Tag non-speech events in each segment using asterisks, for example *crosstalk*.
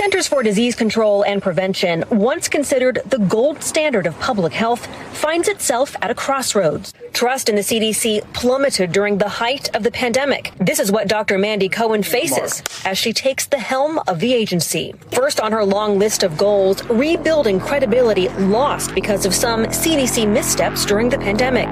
Centers for Disease Control and Prevention, once considered the gold standard of public health, finds itself at a crossroads. Trust in the CDC plummeted during the height of the pandemic. This is what Dr. Mandy Cohen faces as she takes the helm of the agency. First on her long list of goals, rebuilding credibility lost because of some CDC missteps during the pandemic.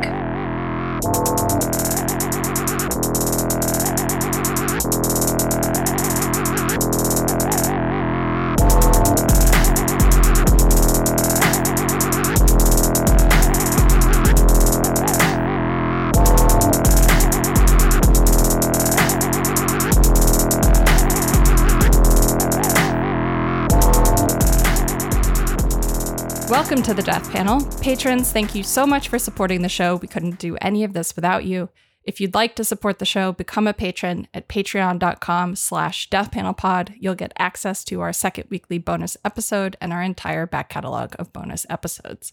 Welcome to the Death Panel. Patrons, thank you so much for supporting the show. We couldn't do any of this without you. If you'd like to support the show, become a patron at patreon.com slash deathpanelpod. You'll get access to our second weekly bonus episode and our entire back catalog of bonus episodes.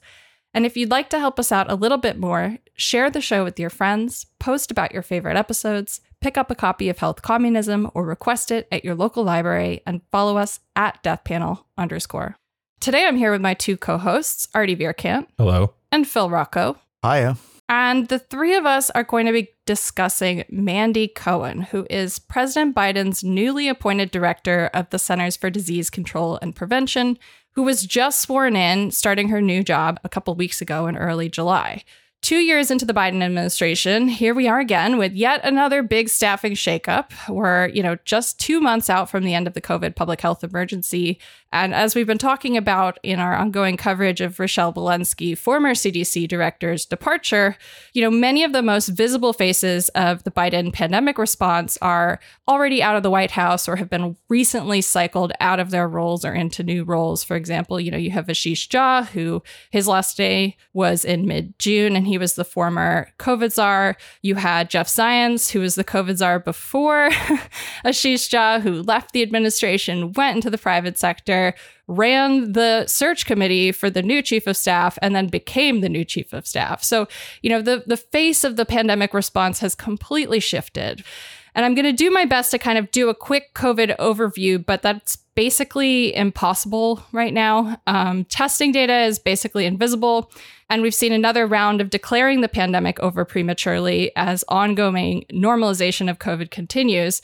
And if you'd like to help us out a little bit more, share the show with your friends, post about your favorite episodes, pick up a copy of Health Communism or request it at your local library, and follow us at deathpanel underscore. Today I'm here with my two co-hosts, Artie Vierkant Hello. and Phil Rocco. Hiya. And the three of us are going to be discussing Mandy Cohen, who is President Biden's newly appointed director of the Centers for Disease Control and Prevention, who was just sworn in starting her new job a couple weeks ago in early July. Two years into the Biden administration, here we are again with yet another big staffing shakeup. We're, you know, just two months out from the end of the COVID public health emergency. And as we've been talking about in our ongoing coverage of Rochelle Walensky, former CDC director's departure, you know, many of the most visible faces of the Biden pandemic response are already out of the White House or have been recently cycled out of their roles or into new roles. For example, you know, you have Ashish Jha, who his last day was in mid June and he was the former COVID czar. You had Jeff Zients, who was the COVID czar before *laughs* Ashish Jha, who left the administration, went into the private sector, ran the search committee for the new chief of staff, and then became the new chief of staff. So, you know, the, the face of the pandemic response has completely shifted. And I'm going to do my best to kind of do a quick COVID overview, but that's basically impossible right now. Um, testing data is basically invisible. And we've seen another round of declaring the pandemic over prematurely as ongoing normalization of COVID continues.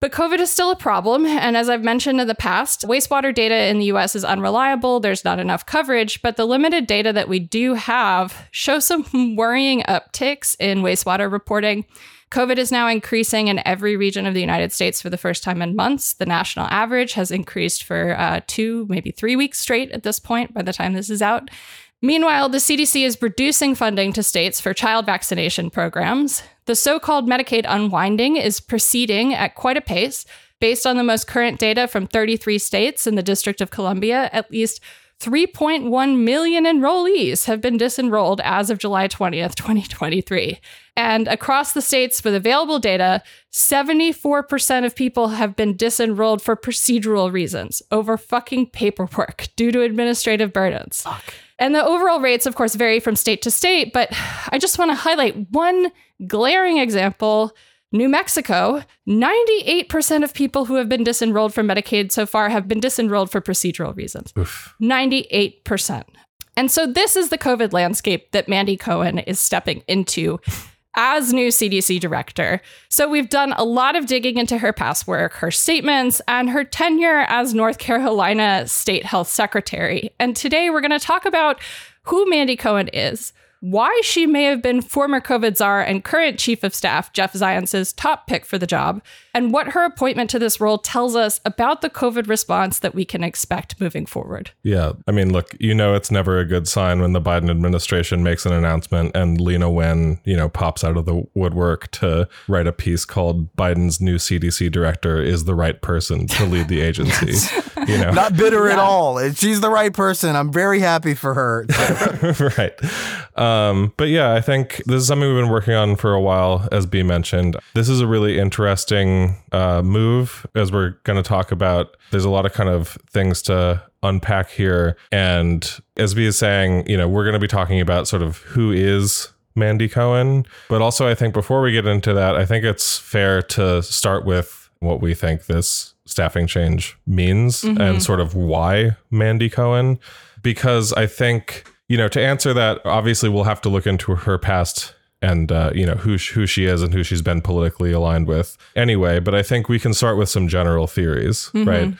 But COVID is still a problem. And as I've mentioned in the past, wastewater data in the US is unreliable. There's not enough coverage, but the limited data that we do have shows some worrying upticks in wastewater reporting. COVID is now increasing in every region of the United States for the first time in months. The national average has increased for uh, two, maybe three weeks straight at this point by the time this is out. Meanwhile, the CDC is reducing funding to states for child vaccination programs. The so called Medicaid unwinding is proceeding at quite a pace. Based on the most current data from 33 states and the District of Columbia, at least 3.1 million enrollees have been disenrolled as of July 20th, 2023. And across the states with available data, 74% of people have been disenrolled for procedural reasons over fucking paperwork due to administrative burdens. Fuck. And the overall rates, of course, vary from state to state, but *sighs* I just want to highlight one glaring example. New Mexico, 98% of people who have been disenrolled from Medicaid so far have been disenrolled for procedural reasons. Oof. 98%. And so this is the COVID landscape that Mandy Cohen is stepping into as new CDC director. So we've done a lot of digging into her past work, her statements, and her tenure as North Carolina State Health Secretary. And today we're going to talk about who Mandy Cohen is, why she may have been former COVID czar and current chief of staff Jeff Zients' top pick for the job, and what her appointment to this role tells us about the COVID response that we can expect moving forward. Yeah. I mean, look, you know, it's never a good sign when the Biden administration makes an announcement and Leana Wen, you know, pops out of the woodwork to write a piece called Biden's new CDC director is the right person to lead the *laughs* agency. You know, Not bitter at all. She's the right person. I'm very happy for her. *laughs* right. Um, but yeah, I think this is something we've been working on for a while, as Bea mentioned. This is a really interesting uh, move, as we're going to talk about. There's a lot of kind of things to unpack here. And as Bea is saying, you know, we're going to be talking about sort of who is Mandy Cohen. But also, I think before we get into that, I think it's fair to start with what we think this staffing change means and sort of why Mandy Cohen. Because I think, you know, to answer that, obviously we'll have to look into her past and uh, you know who sh- who she is and who she's been politically aligned with anyway. But i think we can start with some general theories right?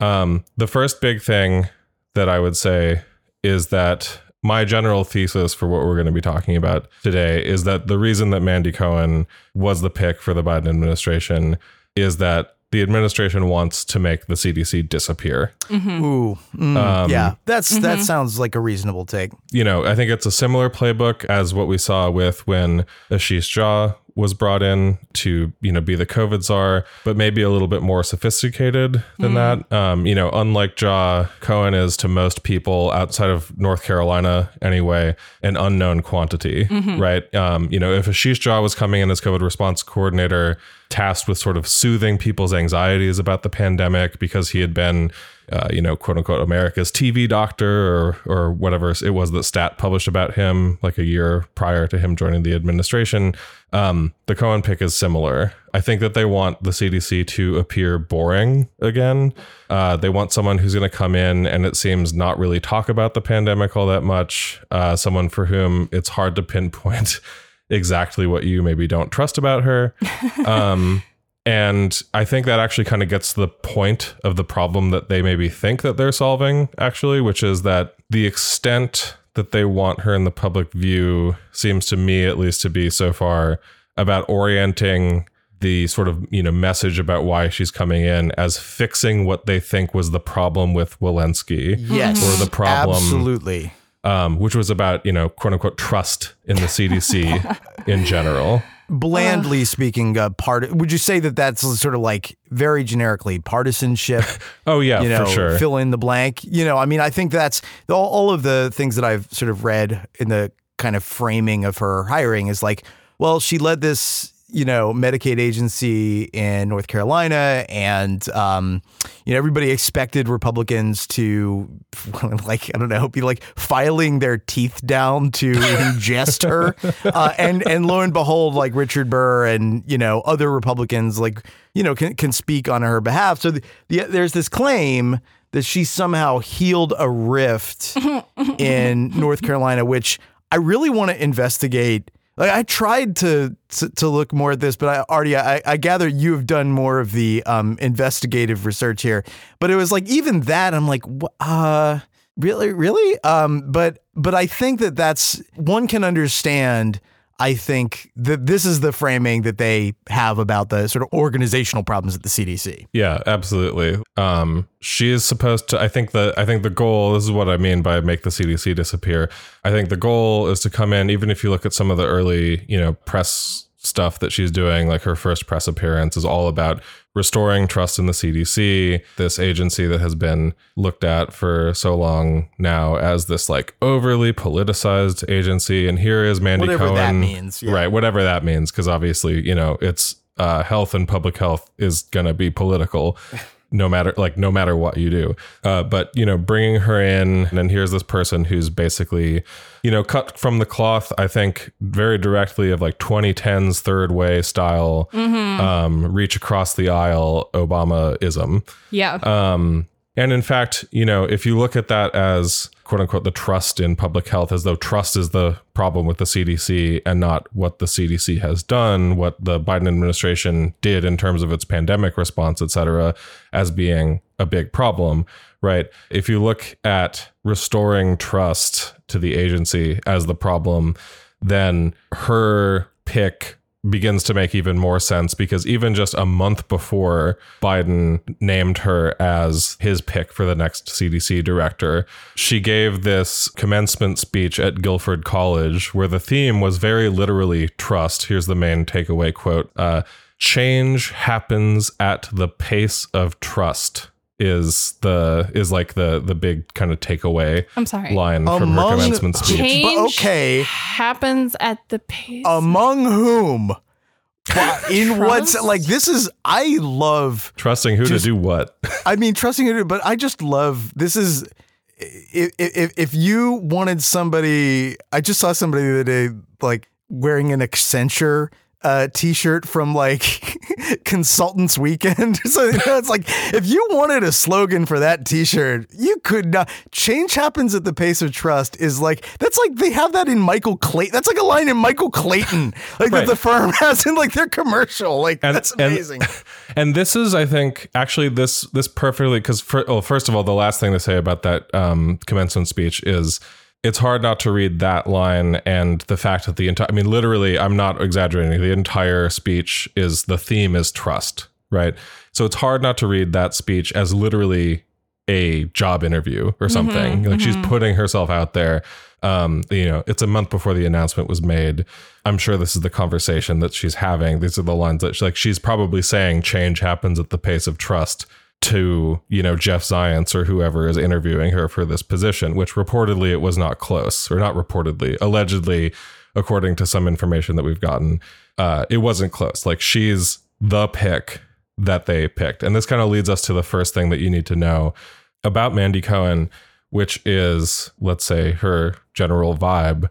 Um, the first big thing that i would say is that my general thesis for what we're going to be talking about today is that the reason that mandy cohen was the pick for the biden administration is that the administration wants to make the cdc disappear Ooh, mm, Um, yeah, that's that sounds like a reasonable take. you know, I think it's a similar playbook as what we saw with when Ashish Jha was brought in to, you know, be the COVID czar, but maybe a little bit more sophisticated than that. Um, you know, unlike Jha, Cohen is to most people outside of North Carolina anyway, an unknown quantity, right? Um, you know, if Ashish Jha was coming in as COVID response coordinator, tasked with sort of soothing people's anxieties about the pandemic because he had been uh, you know, quote unquote, America's TV doctor or or whatever it was that Stat published about him like a year prior to him joining the administration. Um, the Cohen pick is similar. I think that they want the CDC to appear boring again. Uh, they want someone who's going to come in and it seems not really talk about the pandemic all that much. Uh, someone for whom it's hard to pinpoint *laughs* exactly what you maybe don't trust about her. *laughs* Um, and I think that actually kind of gets to the point of the problem that they maybe think that they're solving, actually, which is that the extent that they want her in the public view seems to me, at least, to be so far about orienting the sort of you know message about why she's coming in as fixing what they think was the problem with Walensky, Yes, or the problem Absolutely. Um, which was about you know quote unquote trust in the CDC *laughs* in general. Blandly speaking, uh, part. Would you say that that's sort of like very generically partisanship? *laughs* Oh yeah, you know, for sure. fill in the blank. You know, I mean, I think that's all, all of the things that I've sort of read in the kind of framing of her hiring is like, well, she led this, you know, Medicaid agency in North Carolina, and um, you know, everybody expected Republicans to, *laughs* like, I don't know, be like filing their teeth down to ingest her, *laughs* uh, and and lo and behold, like Richard Burr and you know other Republicans, like you know, can can speak on her behalf. So the, the, there's this claim that she somehow healed a rift *laughs* in North Carolina, which I really want to investigate. Like I tried to, to to look more at this, but I already I, I gather you have done more of the um, investigative research here. But it was like even that I'm like, uh, really, really. Um, but but I think that that's one can understand. I think that this is the framing that they have about the sort of organizational problems at the CDC. Yeah, absolutely. Um, she is supposed to. I think the. I think the goal. This is what I mean by make the CDC disappear. I think the goal is to come in. Even if you look at some of the early, you know, press stuff that she's doing, like her first press appearance is all about restoring trust in the CDC, this agency that has been looked at for so long now as this like overly politicized agency. And here is Mandy Whatever Cohen. that means, yeah. Right, whatever that means, because obviously, you know, it's uh, health and public health is going to be political. *laughs* No matter like no matter what you do, uh, but you know, bringing her in, and then here's this person who's basically, you know, cut from the cloth. I think very directly of like 2010s third way style, um, reach across the aisle Obama-ism. Yeah. Um, and in fact, you know, if you look at that as quote unquote the trust in public health, as though trust is the problem with the CDC and not what the CDC has done, what the Biden administration did in terms of its pandemic response, et cetera, as being a big problem, right? If you look at restoring trust to the agency as the problem, then her pick begins to make even more sense because even just a month before Biden named her as his pick for the next CDC director, she gave this commencement speech at Guilford College where the theme was very literally trust. Here's the main takeaway quote uh, Change happens at the pace of trust. Is the is like the the big kind of takeaway I'm sorry. line from her Among- commencement speech. Change But okay. happens at the pace. Among whom? Why- *laughs* In what's Trust? like this is I love Trusting who Just- to do what. *laughs* I mean trusting it but I just love this is if, if if you wanted somebody I just saw somebody the other day like wearing an Accenture a T-shirt from like *laughs* Consultants Weekend. *laughs* so you know, it's like if you wanted a slogan for that T-shirt, you could not. Change happens at the pace of trust is like that's like they have that in Michael Clayton. That's like a line in Michael Clayton, *laughs* like Right. that the firm has in like their commercial. Like And- that's amazing. And this is, I think, actually this this perfectly because well, first of all, the last thing to say about that um, commencement speech is it's hard not to read that line and the fact that the entire I mean, literally, I'm not exaggerating. The entire speech is the theme is trust, right? So it's hard not to read that speech as literally a job interview or something. like she's putting herself out there. Um, you know, it's a month before the announcement was made. I'm sure this is the conversation that she's having. These are the lines that she, like she's probably saying change happens at the pace of trust to, you know, Jeff Zients or whoever is interviewing her for this position, which reportedly it was not close, or not reportedly, allegedly, according to some information that we've gotten, uh, it wasn't close. Like she's the pick that they picked. And this kind of leads us to the first thing that you need to know about Mandy Cohen, which is, let's say, her general vibe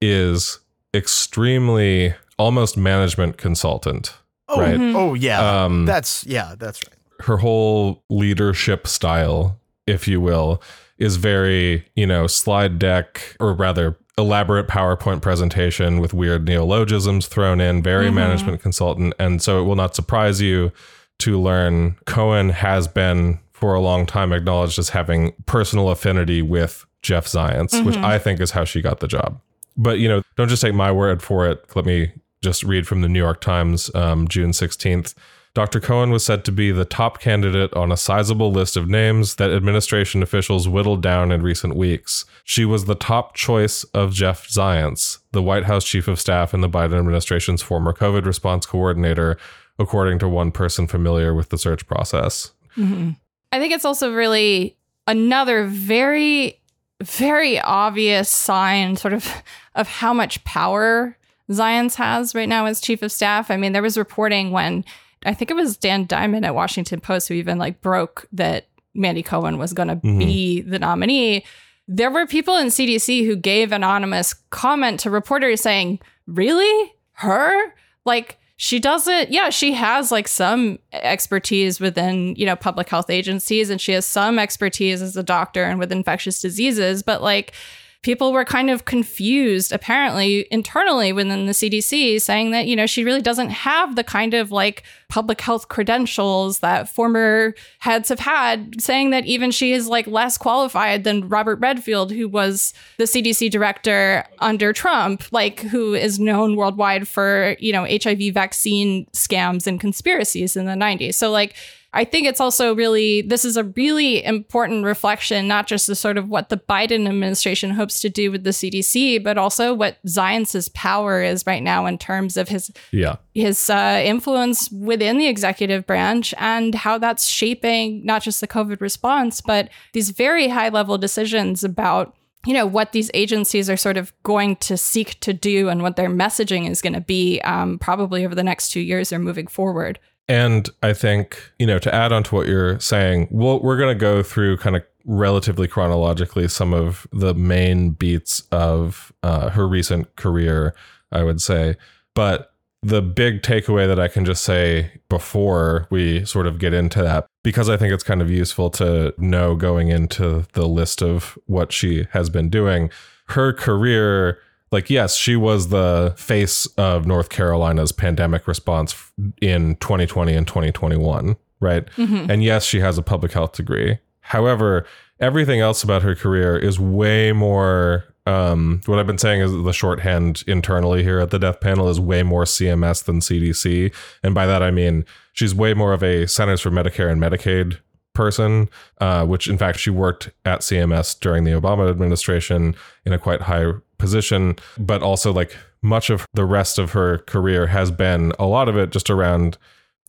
is extremely almost management consultant. Oh, right. oh yeah, Um, that's yeah, that's right. Her whole leadership style, if you will, is very, you know, slide deck or rather elaborate PowerPoint presentation with weird neologisms thrown in, very management consultant. And so it will not surprise you to learn Cohen has been for a long time acknowledged as having personal affinity with Jeff Zients, which I think is how she got the job. But, you know, don't just take my word for it. Let me just read from the New York Times, um, June 16th. Dr. Cohen was said to be the top candidate on a sizable list of names that administration officials whittled down in recent weeks. She was the top choice of Jeff Zients, the White House chief of staff and the Biden administration's former COVID response coordinator, according to one person familiar with the search process. Mm-hmm. I think it's also really another very, very obvious sign, sort of, of how much power Zients has right now as chief of staff. I mean, there was reporting when I think it was Dan Diamond at Washington Post who even like broke that Mandy Cohen was going to mm-hmm. be the nominee. There were people in CDC who gave anonymous comment to reporters saying, "Really, her?" Like she doesn't yeah she has like some expertise within you know public health agencies and she has some expertise as a doctor and with infectious diseases but like people were kind of confused apparently internally within the CDC saying that you know she really doesn't have the kind of like public health credentials that former heads have had saying that even she is like less qualified than Robert Redfield who was the CDC director under Trump like who is known worldwide for you know HIV vaccine scams and conspiracies in the 90s so like I think it's also really, this is a really important reflection, not just the sort of what the Biden administration hopes to do with the CDC, but also what Zients's power is right now in terms of his Yeah. his uh, influence within the executive branch and how that's shaping not just the COVID response, but these very high level decisions about you know what these agencies are sort of going to seek to do and what their messaging is going to be um, probably over the next two years or moving forward. And I think, you know, to add on to what you're saying, we'll, we're going to go through kind of relatively chronologically some of the main beats of uh, her recent career, I would say. But the big takeaway that I can just say before we sort of get into that, because I think it's kind of useful to know going into the list of what she has been doing, her career like yes she was the face of north carolina's pandemic response in 2020 and 2021 right? And yes she has a public health degree. However everything else about her career is way more um, what i've been saying is the shorthand internally here at the death panel is way more cms than cdc and by that i mean she's way more of a centers for medicare and medicaid person, uh, which in fact she worked at CMS during the Obama administration in a quite high position, but also like much of the rest of her career has been a lot of it just around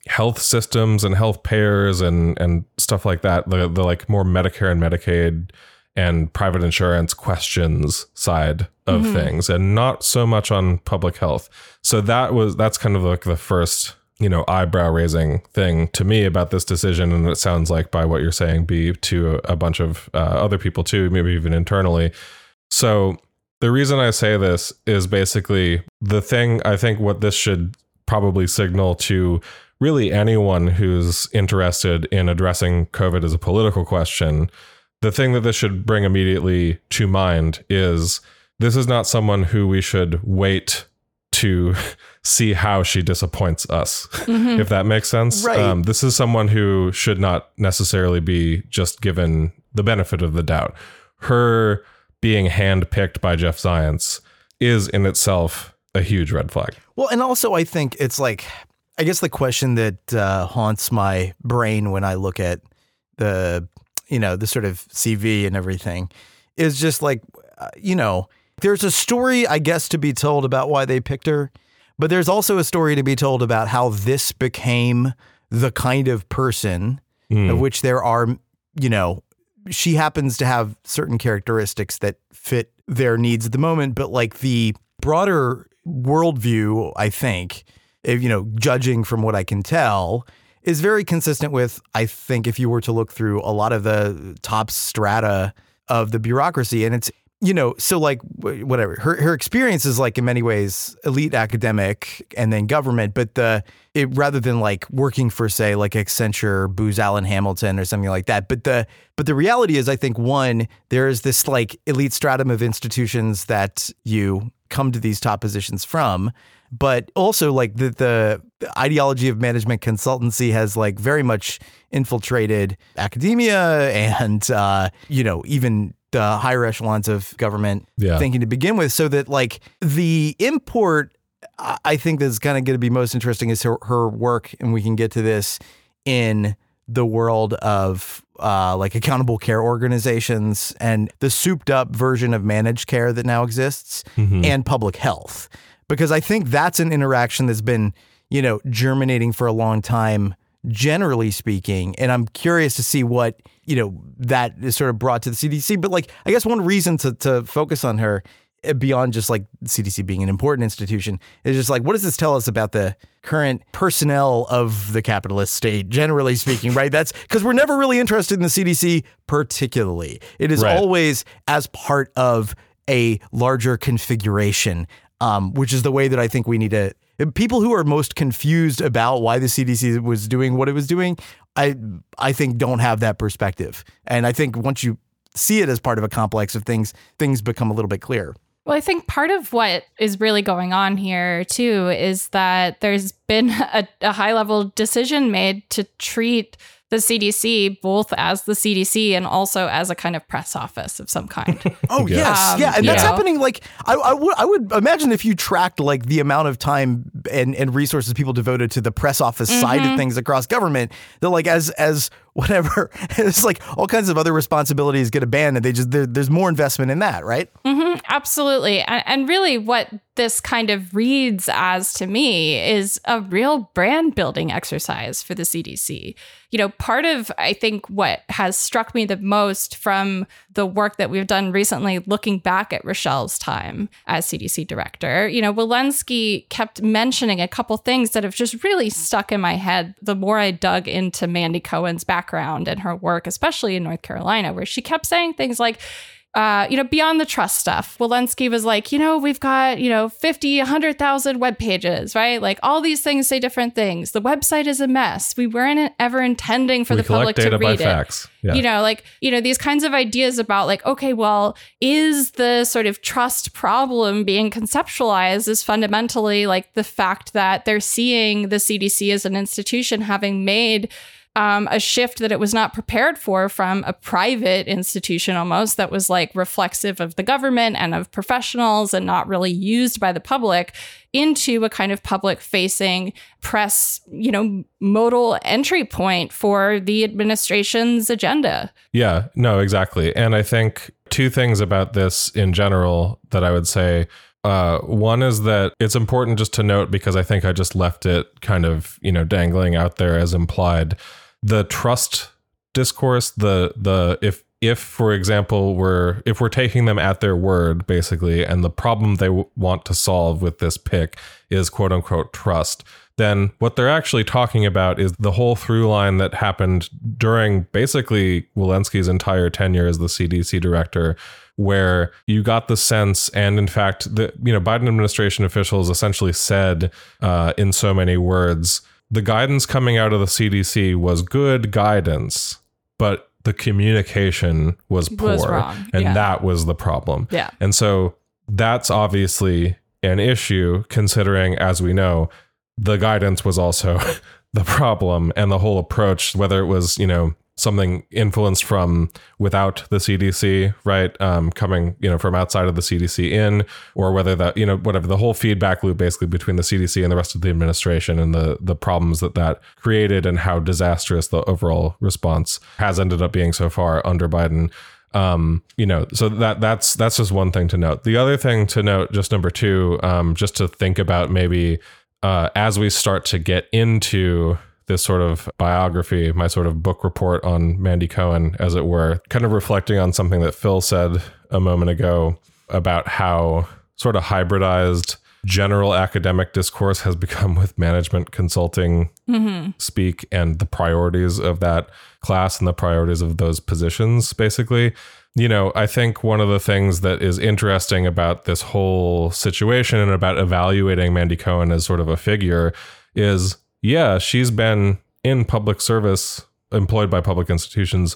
health systems and health payers and and stuff like that. The the like more Medicare and Medicaid and private insurance questions side of things and not so much on public health. So that was that's kind of like the first you know eyebrow raising thing to me about this decision and it sounds like by what you're saying Bea to a bunch of uh, other people too maybe even internally so the reason i say this is basically the thing i think what this should probably signal to really anyone who's interested in addressing COVID as a political question. The thing that this should bring immediately to mind is this is not someone who we should wait to *laughs* see how she disappoints us, if that makes sense. Right. Um, this is someone who should not necessarily be just given the benefit of the doubt. Her being handpicked by Jeff Zients is in itself a huge red flag. Well, and also I think it's like I guess the question that uh, haunts my brain when I look at the you know the sort of CV and everything is just like uh, you know there's a story I guess to be told about why they picked her, but there's also a story to be told about how this became the kind of person of which there are you know she happens to have certain characteristics that fit their needs at the moment, but like the broader worldview, I think, if, you know, judging from what I can tell, is very consistent with, I think, if you were to look through a lot of the top strata of the bureaucracy. And it's, you know, so like whatever her her experience is like in many ways elite academic and then government, but the it rather than like working for say like Accenture, Booz Allen Hamilton or something like that. But the but the reality is, I think one there is this like elite stratum of institutions that you come to these top positions from, but also like the, the ideology of management consultancy has like very much infiltrated academia and uh, you know even the higher echelons of government Yeah. thinking to begin with, so that like the import. I I think that's kind of going to be most interesting is her, her work, and we can get to this in the world of uh, like accountable care organizations and the souped up version of managed care that now exists and public health. Because I think that's an interaction that's been, you know, germinating for a long time, generally speaking. And I'm curious to see what, you know, that is sort of brought to the CDC. But like, I guess one reason to, to focus on her beyond just like CDC being an important institution it's just like, what does this tell us about the current personnel of the capitalist state, generally speaking, right? That's because we're never really interested in the CDC particularly. It is Right. always as part of a larger configuration, um, which is the way that I think we need to. People who are most confused about why the CDC was doing what it was doing, I I think don't have that perspective, and I think once you see it as part of a complex of things, things become a little bit clearer. Well, I think part of what is really going on here, too, is that there's been a, a high level decision made to treat the CDC both as the CDC and also as a kind of press office of some kind. *laughs* Oh Yeah. yes, Um, yeah, and that's know. happening. Like I, I would, I would imagine if you tracked like the amount of time and, and resources people devoted to the press office side Mm-hmm. of things across government, that like as as whatever, *laughs* it's like all kinds of other responsibilities get abandoned. They just there's more investment in that, right? Absolutely. And, and really, what this kind of reads as to me is a real brand building exercise for the CDC. You know, part of, I think, what has struck me the most from the work that we've done recently, looking back at Rochelle's time as CDC director, you know, Walensky kept mentioning a couple things that have just really stuck in my head the more I dug into Mandy Cohen's background and her work, especially in North Carolina, where she kept saying things like, uh, you know, beyond the trust stuff, Walensky was like, you know, we've got, you know, 50, 100,000 web pages, right? Like all these things say different things. The website is a mess. We weren't ever intending for we the public to by read it. facts. Yeah. You know, like, you know, these kinds of ideas about like, okay, well, is the sort of trust problem being conceptualized is fundamentally like the fact that they're seeing the CDC as an institution having made um, a shift that it was not prepared for from a private institution almost that was like reflexive of the government and of professionals and not really used by the public into a kind of public facing press, you know, modal entry point for the administration's agenda. Yeah, no, exactly. And I think two things about this in general that I would say. Uh, one is that it's important just to note because I think I just left it kind of, you know, dangling out there as implied. The trust discourse, the the if if for example we're if we're taking them at their word basically and the problem they w- want to solve with this pick is quote unquote trust then what they're actually talking about is the whole through line that happened during basically Walensky's entire tenure as the CDC director where you got the sense and in fact the you know Biden administration officials essentially said uh, in so many words the guidance coming out of the CDC was good guidance but the communication was poor Was and yeah. that was the problem Yeah. and so that's obviously an issue considering as we know the guidance was also *laughs* the problem and the whole approach whether it was you know something influenced from without the CDC right? Um, coming you know from outside of the CDC in or whether that you know whatever the whole feedback loop basically between the CDC and the rest of the administration and the the problems that that created and how disastrous the overall response has ended up being so far under Biden. Um you know so that that's that's just one thing to note. The other thing to note just number two um just to think about maybe uh as we start to get into this sort of biography my sort of book report on mandy cohen as it were kind of reflecting on something that phil said a moment ago about how sort of hybridized general academic discourse has become with management consulting mm-hmm. speak and the priorities of that class and the priorities of those positions basically. You know i think one of the things that is interesting about this whole situation and about evaluating mandy cohen as sort of a figure is yeah she's been in public service employed by public institutions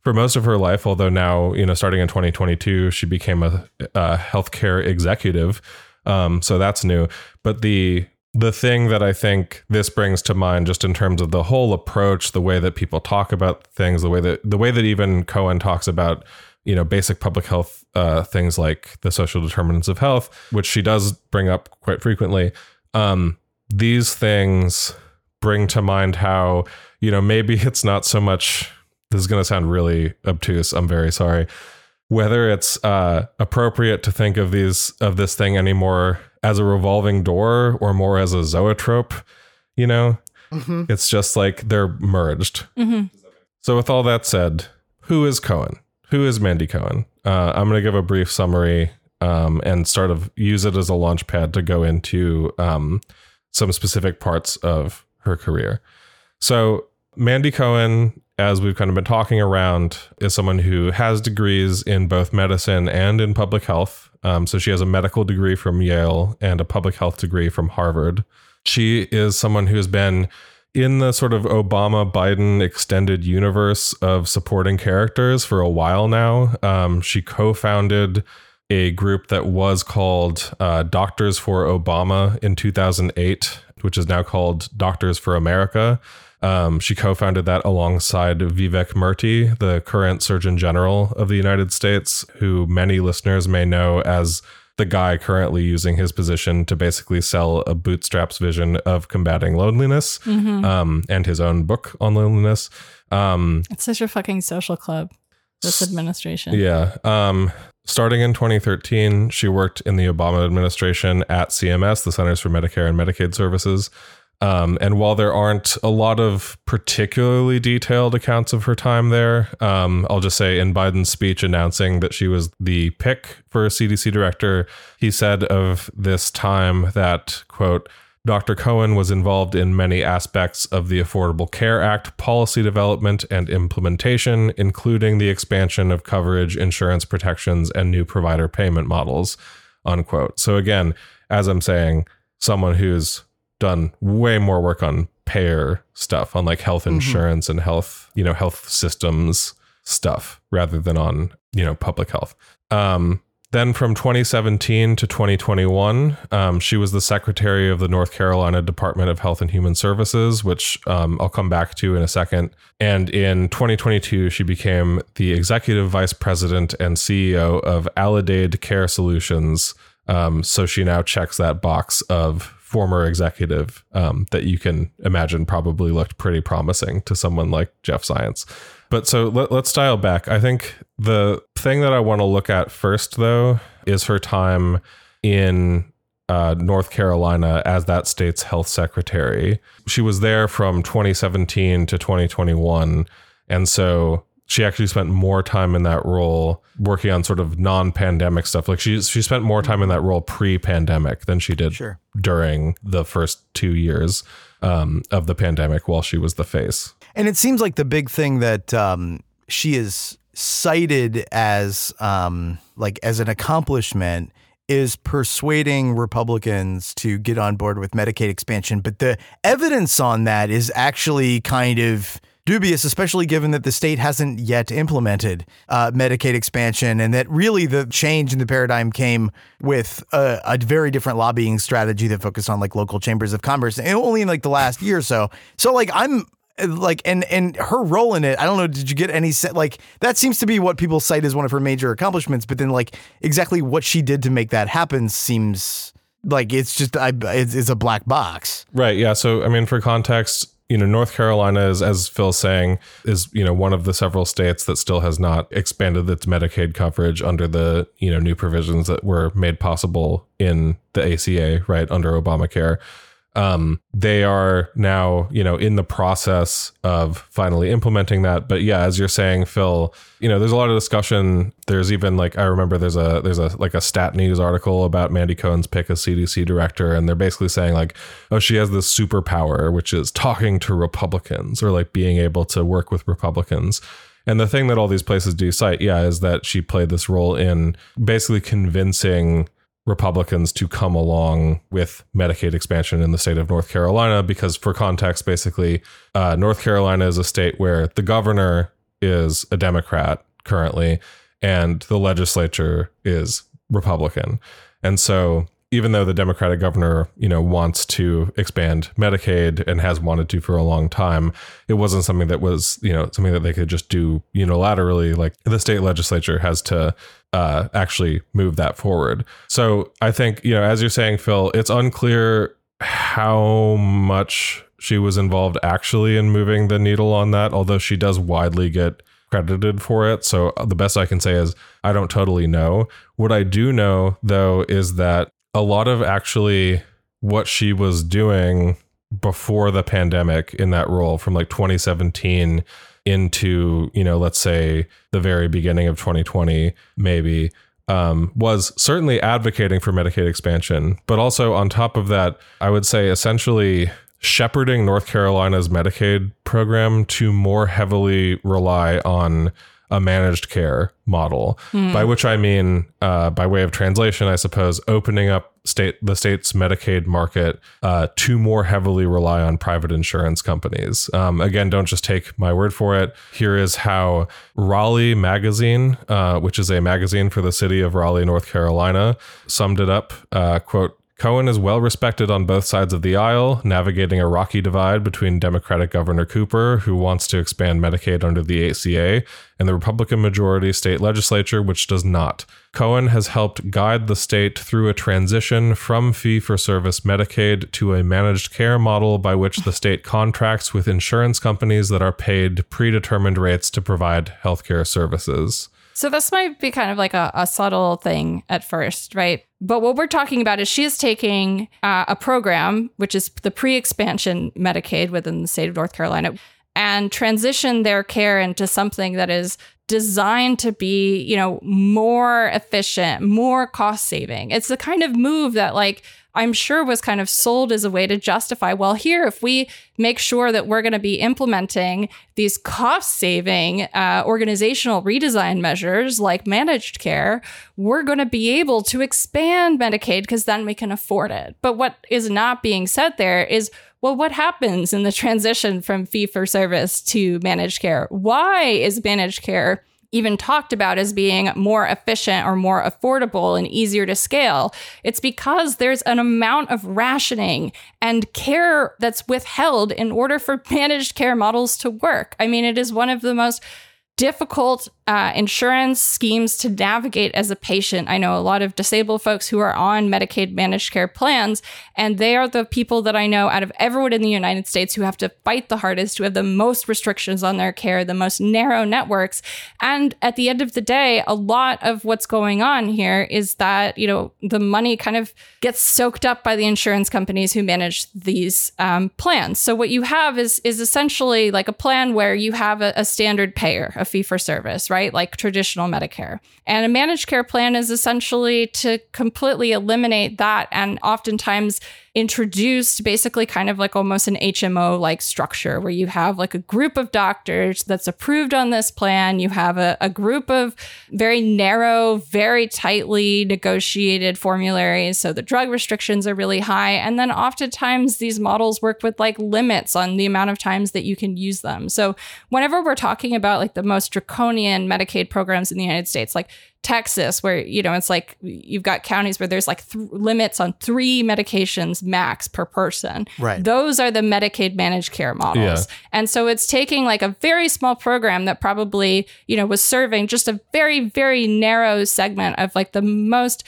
for most of her life although now you know starting in 2022 she became a, a healthcare executive um, so that's new but the the thing that I think this brings to mind, just in terms of the whole approach, the way that people talk about things, the way that the way that even Cohen talks about, you know, basic public health uh, things like the social determinants of health, which she does bring up quite frequently. Um, these things bring to mind how you know maybe it's not so much. This is going to sound really obtuse. I'm very sorry. Whether it's uh, appropriate to think of these of this thing anymore as a revolving door or more as a zoetrope, you know, it's just like they're merged. So, with all that said, who is Cohen? Who is Mandy Cohen? Uh, I'm going to give a brief summary um, and sort of use it as a launch pad to go into um, some specific parts of her career. So, Mandy Cohen, as we've kind of been talking around, is someone who has degrees in both medicine and in public health. Um, so, she has a medical degree from Yale and a public health degree from Harvard. She is someone who's been in the sort of Obama Biden extended universe of supporting characters for a while now. Um, she co founded a group that was called uh, Doctors for Obama in 2008, which is now called Doctors for America. Um, she co founded that alongside Vivek Murthy, the current Surgeon General of the United States, who many listeners may know as the guy currently using his position to basically sell a bootstraps vision of combating loneliness um, and his own book on loneliness. Um, It's such a fucking social club, this administration. yeah. Um, starting in 2013, she worked in the Obama administration at CMS, the Centers for Medicare and Medicaid Services. Um, and while there aren't a lot of particularly detailed accounts of her time there, um, I'll just say in Biden's speech announcing that she was the pick for a CDC director, he said of this time that, quote, Dr. Cohen was involved in many aspects of the Affordable Care Act policy development and implementation, including the expansion of coverage, insurance protections, and new provider payment models, unquote. So, again, as I'm saying, someone who's done way more work on payer stuff, on like health insurance and health, you know, health systems stuff rather than on, you know, public health. Um, then from 2017 to 2021, um, she was the secretary of the North Carolina Department of Health and Human Services, which um, I'll come back to in a second. And in 2022, she became the executive vice president and CEO of Aledade Care Solutions. Um, so she now checks that box of former executive um, that you can imagine probably looked pretty promising to someone like Jeff Zients. But so let, let's dial back. I think the thing that I want to look at first, though, is her time in uh, North Carolina as that state's health secretary. She was there from 2017 to 2021. And so she actually spent more time in that role working on sort of non-pandemic stuff. Like she she spent more time in that role pre-pandemic than she did Sure. during the first two years um, of the pandemic while she was the face. And it seems like the big thing that um, she is cited as um, like as an accomplishment is persuading Republicans to get on board with Medicaid expansion. But the evidence on that is actually kind of dubious, especially given that the state hasn't yet implemented uh, Medicaid expansion, and that really the change in the paradigm came with a, a very different lobbying strategy that focused on like local chambers of commerce, and only in like the last year or so. So like I'm like and and her role in it i don't know did you get any set like that seems to be what people cite as one of her major accomplishments but then like exactly what she did to make that happen seems like it's just I, it's, it's a black box Right. Yeah. So, I mean, for context, you know, North Carolina is, as Phil's saying, is, you know, one of the several states that still has not expanded its Medicaid coverage under the, you know, new provisions that were made possible in the ACA, right, under Obamacare. Um, they are now, you know, in the process of finally implementing that. But yeah, as you're saying, Phil, you know, there's a lot of discussion. There's even like I remember there's a there's a like a stat news article about Mandy Cohen's pick as CDC director, and they're basically saying like, oh, she has this superpower, which is talking to Republicans or like being able to work with Republicans. And the thing that all these places do cite, yeah, is that she played this role in basically convincing Republicans to come along with Medicaid expansion in the state of North Carolina because, for context, basically, uh, North Carolina is a state where the governor is a Democrat currently and the legislature is Republican. And so, even though the Democratic governor, you know, wants to expand Medicaid and has wanted to for a long time, it wasn't something that was, you know, something that they could just do unilaterally. Like the state legislature has to uh, actually move that forward. So I think, you know, as you're saying, Phil, it's unclear how much she was involved actually in moving the needle on that, although she does widely get credited for it. So the best I can say is I don't totally know. What I do know, though, is that a lot of actually what she was doing before the pandemic in that role from like 2017 into, you know, let's say the very beginning of 2020, maybe, um, was certainly advocating for Medicaid expansion. But also, on top of that, I would say essentially shepherding North Carolina's Medicaid program to more heavily rely on a managed care model, by which I mean, uh, by way of translation, I suppose, opening up state the state's Medicaid market uh, to more heavily rely on private insurance companies. Um, again, don't just take my word for it. Here is how Raleigh Magazine, uh, which is a magazine for the city of Raleigh, North Carolina, summed it up. Uh, quote. Cohen is well respected on both sides of the aisle, navigating a rocky divide between Democratic Governor Cooper, who wants to expand Medicaid under the ACA, and the Republican majority state legislature, which does not. Cohen has helped guide the state through a transition from fee for service Medicaid to a managed care model by which the state contracts with insurance companies that are paid predetermined rates to provide healthcare services. So this might be kind of like a, a subtle thing at first, right? But what we're talking about is she is taking uh, a program, which is the pre-expansion Medicaid within the state of North Carolina, and transition their care into something that is designed to be, you know, more efficient, more cost saving. It's the kind of move that like I'm sure was kind of sold as a way to justify, well, here, if we make sure that we're going to be implementing these cost saving uh, organizational redesign measures like managed care, we're going to be able to expand Medicaid because then we can afford it. But what is not being said there is, well, what happens in the transition from fee for service to managed care? Why is managed care? Even talked about as being more efficient or more affordable and easier to scale. It's because there's an amount of rationing and care that's withheld in order for *laughs* managed care models to work. I mean, it is one of the most difficult uh, insurance schemes to navigate as a patient. I know a lot of disabled folks who are on Medicaid managed care plans, and they are the people that I know out of everyone in the United States who have to fight the hardest, who have the most restrictions on their care, the most narrow networks. And at the end of the day, a lot of what's going on here is that, you know, the money kind of gets soaked up by the insurance companies who manage these um, plans. So what you have is is essentially like a plan where you have a, a standard payer, a fee for service, right? Like traditional Medicare. And a managed care plan is essentially to completely eliminate that and oftentimes introduced basically kind of like almost an HMO like structure where you have like a group of doctors that's approved on this plan. You have a, a group of very narrow, very tightly negotiated formularies. So the drug restrictions are really high. And then oftentimes these models work with like limits on the amount of times that you can use them. So whenever we're talking about like the most draconian Medicaid programs in the United States, like Texas, where you know it's like you've got counties where there's like th- limits on three medications max per person. Right. Those are the Medicaid managed care models, Yeah. and so it's taking like a very small program that probably you know was serving just a very very narrow segment of like the most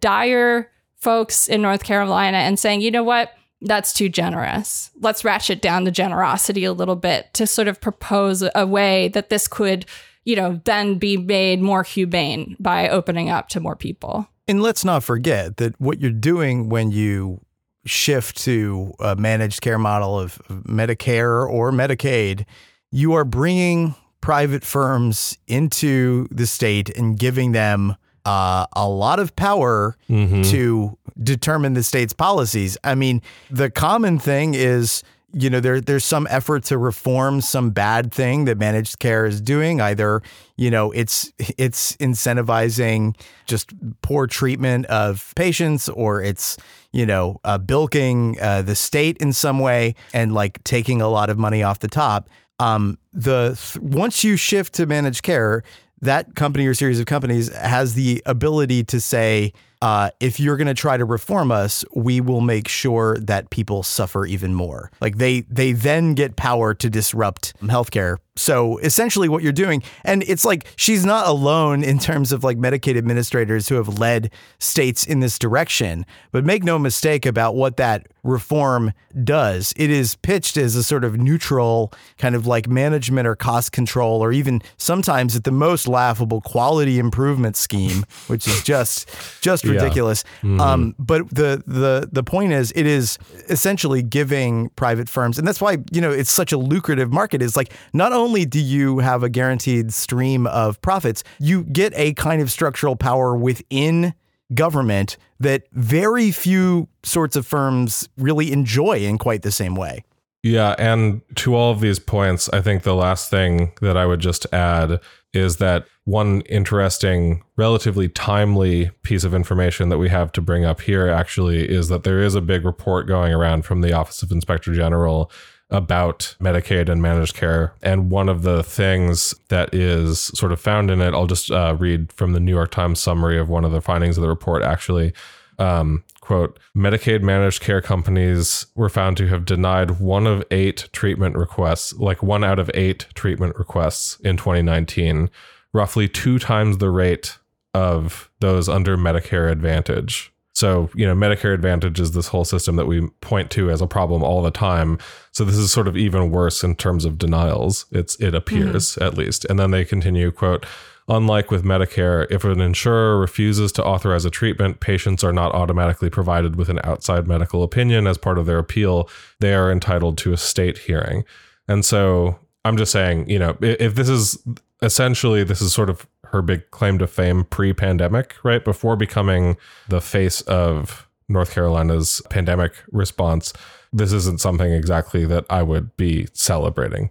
dire folks in North Carolina, and saying, you know what. That's too generous. Let's ratchet down the generosity a little bit to sort of propose a way that this could you know, then be made more humane by opening up to more people. And let's not forget that what you're doing when you shift to a managed care model of of Medicare or Medicaid, you are bringing private firms into the state and giving them uh, a lot of power to determine the state's policies. I mean, the common thing is you know there there's some effort to reform some bad thing that managed care is doing. Either you know it's it's incentivizing just poor treatment of patients or it's you know uh, bilking uh, the state in some way and like taking a lot of money off the top. Um the once you shift to managed care that company or series of companies has the ability to say uh, if you're going to try to reform us, we will make sure that people suffer even more. Like they they then get power to disrupt healthcare. So essentially, what you're doing, and it's like she's not alone in terms of like Medicaid administrators who have led states in this direction. But make no mistake about what that reform does. It is pitched as a sort of neutral kind of like management or cost control, or even sometimes at the most laughable quality improvement scheme, which is just just *laughs* Yeah. ridiculous. Um, but the the the point is, it is essentially giving private firms, and that's why you know it's such a lucrative market. Is like not only do you have a guaranteed stream of profits, you get a kind of structural power within government that very few sorts of firms really enjoy in quite the same way. Yeah, and to all of these points, I think the last thing that I would just add is that one interesting, relatively timely piece of information that we have to bring up here actually is that there is a big report going around from the Office of Inspector General about Medicaid and managed care. And one of the things that is sort of found in it, I'll just uh, read from the New York Times summary of one of the findings of the report actually. Um, quote medicaid managed care companies were found to have denied one of eight treatment requests like one out of eight treatment requests in 2019 roughly two times the rate of those under medicare advantage so you know medicare advantage is this whole system that we point to as a problem all the time so this is sort of even worse in terms of denials it's it appears mm-hmm. at least and then they continue quote Unlike with Medicare, if an insurer refuses to authorize a treatment, patients are not automatically provided with an outside medical opinion as part of their appeal. They are entitled to a state hearing. And so I'm just saying, you know, if this is essentially, this is sort of her big claim to fame pre pandemic, right? Before becoming the face of North Carolina's pandemic response, this isn't something exactly that I would be celebrating.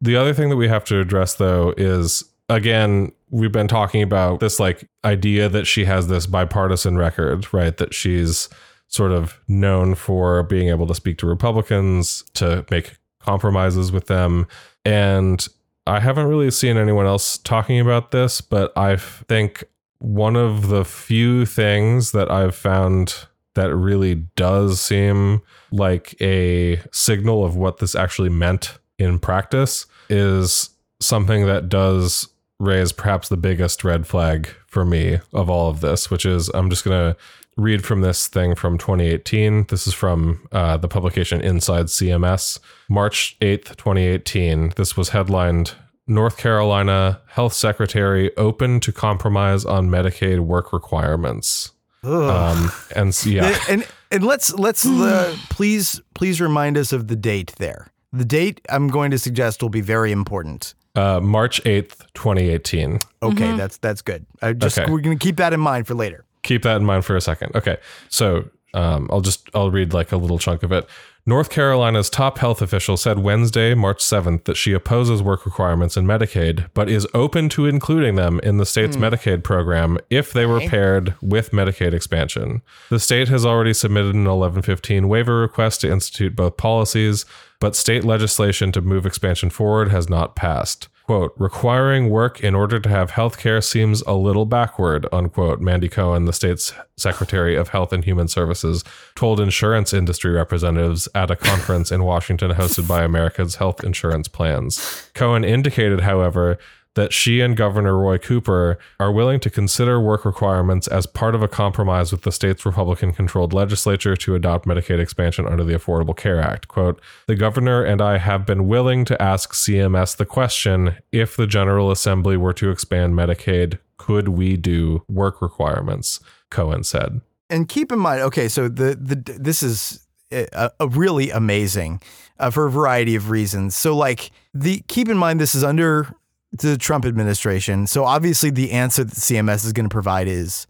The other thing that we have to address, though, is again, we've been talking about this like idea that she has this bipartisan record, right? That she's sort of known for being able to speak to Republicans, to make compromises with them. And I haven't really seen anyone else talking about this, but I think one of the few things that I've found that really does seem like a signal of what this actually meant in practice is something that does raise perhaps the biggest red flag for me of all of this, which is I'm just going to read from this thing from 2018. This is from uh, the publication Inside CMS, March 8th, 2018. This was headlined North Carolina Health Secretary open to compromise on Medicaid work requirements. Um, and so, yeah, *laughs* and and let's let's uh, *sighs* please please remind us of the date there. The date I'm going to suggest will be very important. uh, March 8th, 2018. Okay, that's that's good. I just Okay. we're going to keep that in mind for later. keep that in mind for a second. Okay. So um, I'll just I'll read like a little chunk of it. North Carolina's top health official said Wednesday, March 7th, that she opposes work requirements in Medicaid, but is open to including them in the state's hmm. Medicaid program if they were paired with Medicaid expansion. The state has already submitted an 1115 waiver request to institute both policies, but state legislation to move expansion forward has not passed. Quote, requiring work in order to have health care seems a little backward, unquote, Mandy Cohen, the state's Secretary of Health and Human Services, told insurance industry representatives at a conference in Washington hosted by America's Health Insurance Plans. Cohen indicated, however, that she and Governor Roy Cooper are willing to consider work requirements as part of a compromise with the state's Republican controlled legislature to adopt Medicaid expansion under the Affordable Care Act. Quote, the governor and I have been willing to ask CMS the question if the General Assembly were to expand Medicaid, could we do work requirements? Cohen said. And keep in mind, okay, so the the this is a, a really amazing uh, for a variety of reasons. So like the keep in mind this is under the Trump administration. So obviously the answer that CMS is going to provide is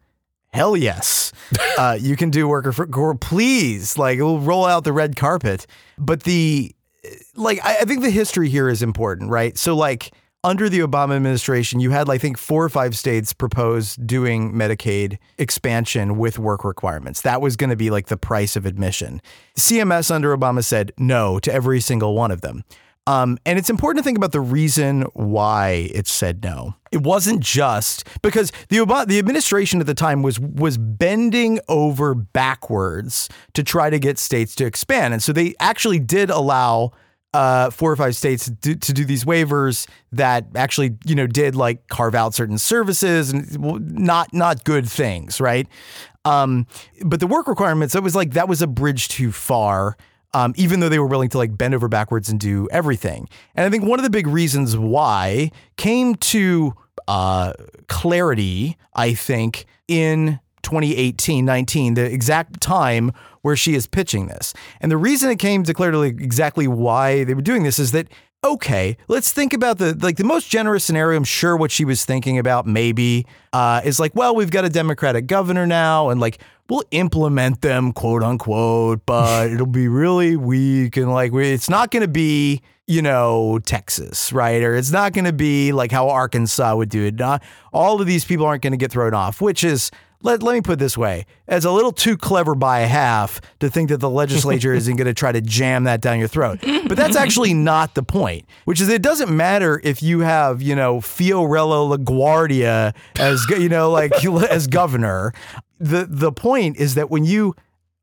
hell yes. *laughs* uh, you can do worker for or please like we'll roll out the red carpet. But the like I, I think the history here is important, right? So like under the Obama administration, you had I think four or five states propose doing Medicaid expansion with work requirements. That was going to be like the price of admission. CMS under Obama said no to every single one of them. Um, and it's important to think about the reason why it said no. It wasn't just because the the administration at the time was was bending over backwards to try to get states to expand, and so they actually did allow uh, four or five states to do, to do these waivers that actually you know did like carve out certain services and not not good things, right? Um, but the work requirements, it was like that was a bridge too far um, even though they were willing to like bend over backwards and do everything. And I think one of the big reasons why came to uh, clarity, I think, in 2018 19, the exact time where she is pitching this. And the reason it came to clarity exactly why they were doing this is that okay, let's think about the like the most generous scenario. I'm sure what she was thinking about maybe uh, is like, well, we've got a Democratic governor now, and like we'll implement them, quote unquote, but *laughs* it'll be really weak and like we, it's not going to be you know Texas, right? Or it's not going to be like how Arkansas would do it. Not all of these people aren't going to get thrown off, which is let, let me put it this way as a little too clever by half to think that the legislature *laughs* isn't going to try to jam that down your throat. But that's *laughs* actually not the point, which is it doesn't matter if you have, you know, Fiorello LaGuardia as, you know, like *laughs* as governor. The, the point is that when you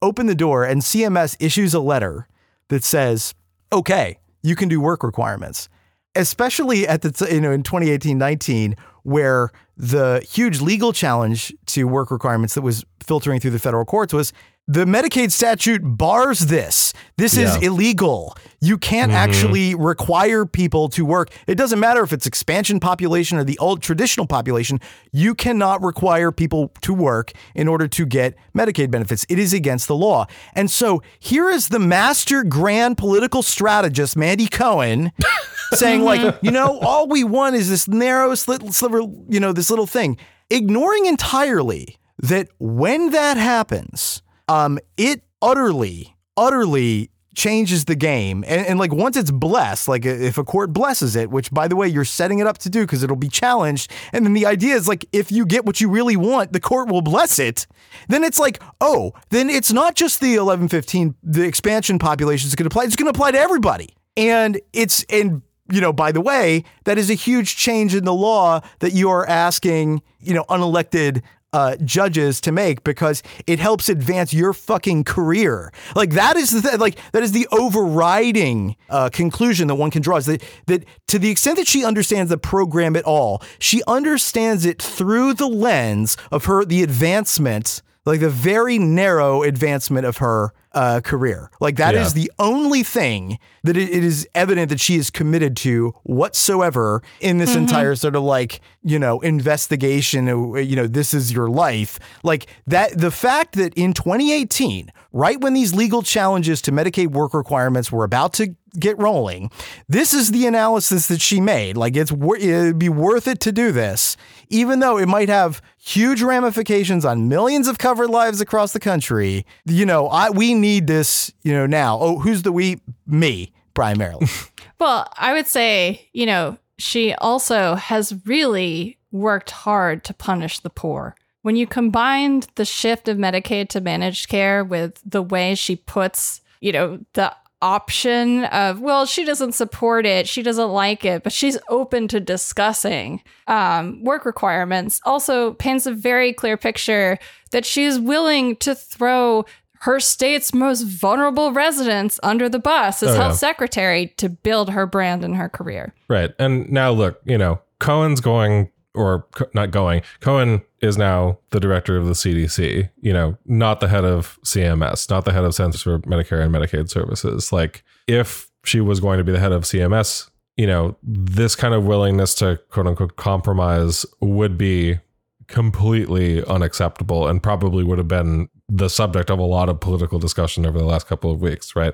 open the door and CMS issues a letter that says, okay, you can do work requirements, especially at the, t- you know, in 2018 19, where the huge legal challenge to work requirements that was filtering through the federal courts was the Medicaid statute bars this. This is illegal. You can't mm-hmm. actually require people to work. It doesn't matter if it's expansion population or the old traditional population. You cannot require people to work in order to get Medicaid benefits. It is against the law. And so here is the master grand political strategist, Mandy Cohen, *laughs* saying like, you know, all we want is this narrow slit- sliver, you know, this little thing, ignoring entirely that when that happens, um, it utterly, utterly changes the game. And, and like once it's blessed, like if a court blesses it, which by the way, you're setting it up to do because it'll be challenged. And then the idea is like, if you get what you really want, the court will bless it. Then it's like, oh, then it's not just the 1115, the expansion population is going to apply. It's going to apply to everybody. And it's, and you know, by the way, that is a huge change in the law that you are asking, you know, unelected uh, judges to make because it helps advance your fucking career. Like that is the th- like that is the overriding uh, conclusion that one can draw is that that to the extent that she understands the program at all, she understands it through the lens of her the advancement, like the very narrow advancement of her uh, career. Like that is Yeah. the only thing that it, is evident that she is committed to whatsoever in this entire sort of like you know investigation. uh, You know, this is your life. Like that. The fact that in 2018, right when these legal challenges to Medicaid work requirements were about to get rolling, this is the analysis that she made. Like it's it'd be worth it to do this, even though it might have huge ramifications on millions of covered lives across the country. You know, I we need this. You know, now. Oh, who's the we? Me primarily. *laughs* Well, I would say, you know, she also has really worked hard to punish the poor. When you combined the shift of Medicaid to managed care with the way she puts, you know, the option of, well, she doesn't support it, she doesn't like it, but she's open to discussing um, work requirements, also paints a very clear picture that she's willing to throw her state's most vulnerable residents under the bus as Oh, health yeah. secretary to build her brand and her career. Right. And now look, you know, Cohen's going or not going. Cohen is now the director of the CDC, you know, not the head of CMS, not the head of Centers for Medicare and Medicaid Services. Like if she was going to be the head of CMS, you know, this kind of willingness to quote unquote compromise would be completely unacceptable and probably would have been the subject of a lot of political discussion over the last couple of weeks, right?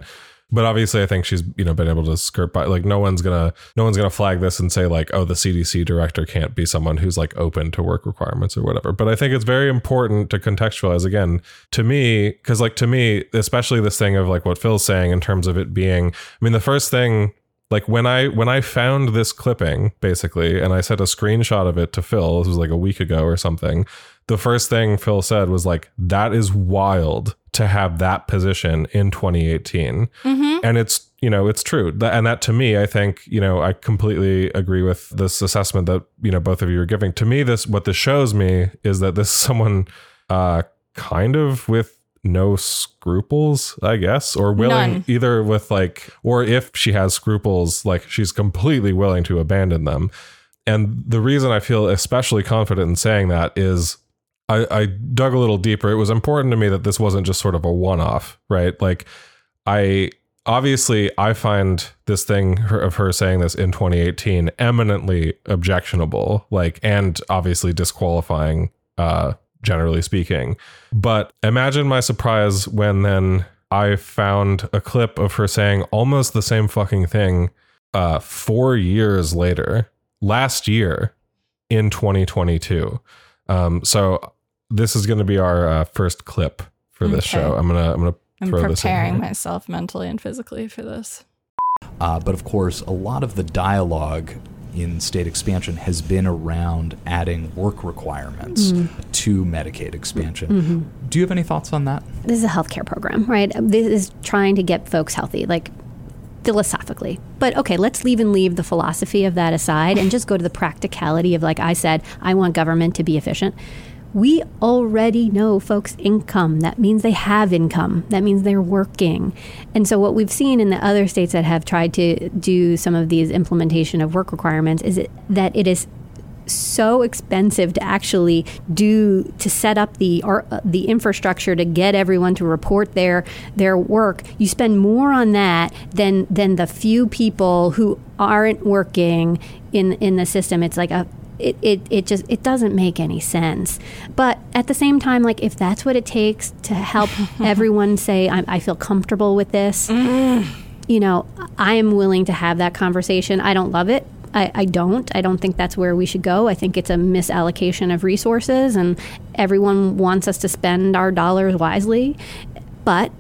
But obviously, I think she's you know been able to skirt by. Like no one's gonna no one's gonna flag this and say like, oh, the CDC director can't be someone who's like open to work requirements or whatever. But I think it's very important to contextualize again to me because like to me, especially this thing of like what Phil's saying in terms of it being. I mean, the first thing like when I when I found this clipping basically, and I sent a screenshot of it to Phil. This was like a week ago or something. The first thing Phil said was like, "That is wild to have that position in 2018," and it's you know it's true. And that to me, I think you know I completely agree with this assessment that you know both of you are giving. To me, this what this shows me is that this is someone uh, kind of with no scruples, I guess, or willing None. either with like, or if she has scruples, like she's completely willing to abandon them. And the reason I feel especially confident in saying that is I, I dug a little deeper. It was important to me that this wasn't just sort of a one off, right? Like, I obviously I find this thing of her saying this in 2018 eminently objectionable, like, and obviously disqualifying, uh, generally speaking. But imagine my surprise when then I found a clip of her saying almost the same fucking thing uh, four years later, last year in 2022. Um, so this is going to be our uh, first clip for this Okay. show. I'm gonna I'm gonna I'm throw this in preparing myself mentally and physically for this. Uh, but of course, a lot of the dialogue in state expansion has been around adding work requirements mm-hmm. to Medicaid expansion. Mm-hmm. Do you have any thoughts on that? this is a healthcare program, right? This is trying to get folks healthy, like philosophically. But okay, let's leave and leave the philosophy of that aside and just go to the practicality of, like I said, I want government to be efficient. We already know folks' income. That means they have income. That means they're working. And so, what we've seen in the other states that have tried to do some of these implementation of work requirements is that it is so expensive to actually do to set up the or, uh, the infrastructure to get everyone to report their their work. You spend more on that than than the few people who aren't working in in the system. It's like a it, it, it just it doesn't make any sense but at the same time like if that's what it takes to help *laughs* everyone say I, I feel comfortable with this mm. you know, I am willing to have that conversation. I don't love it. I, I don't. I don't think that's where we should go. I think it's a misallocation of resources, and everyone wants us to spend our dollars wisely. But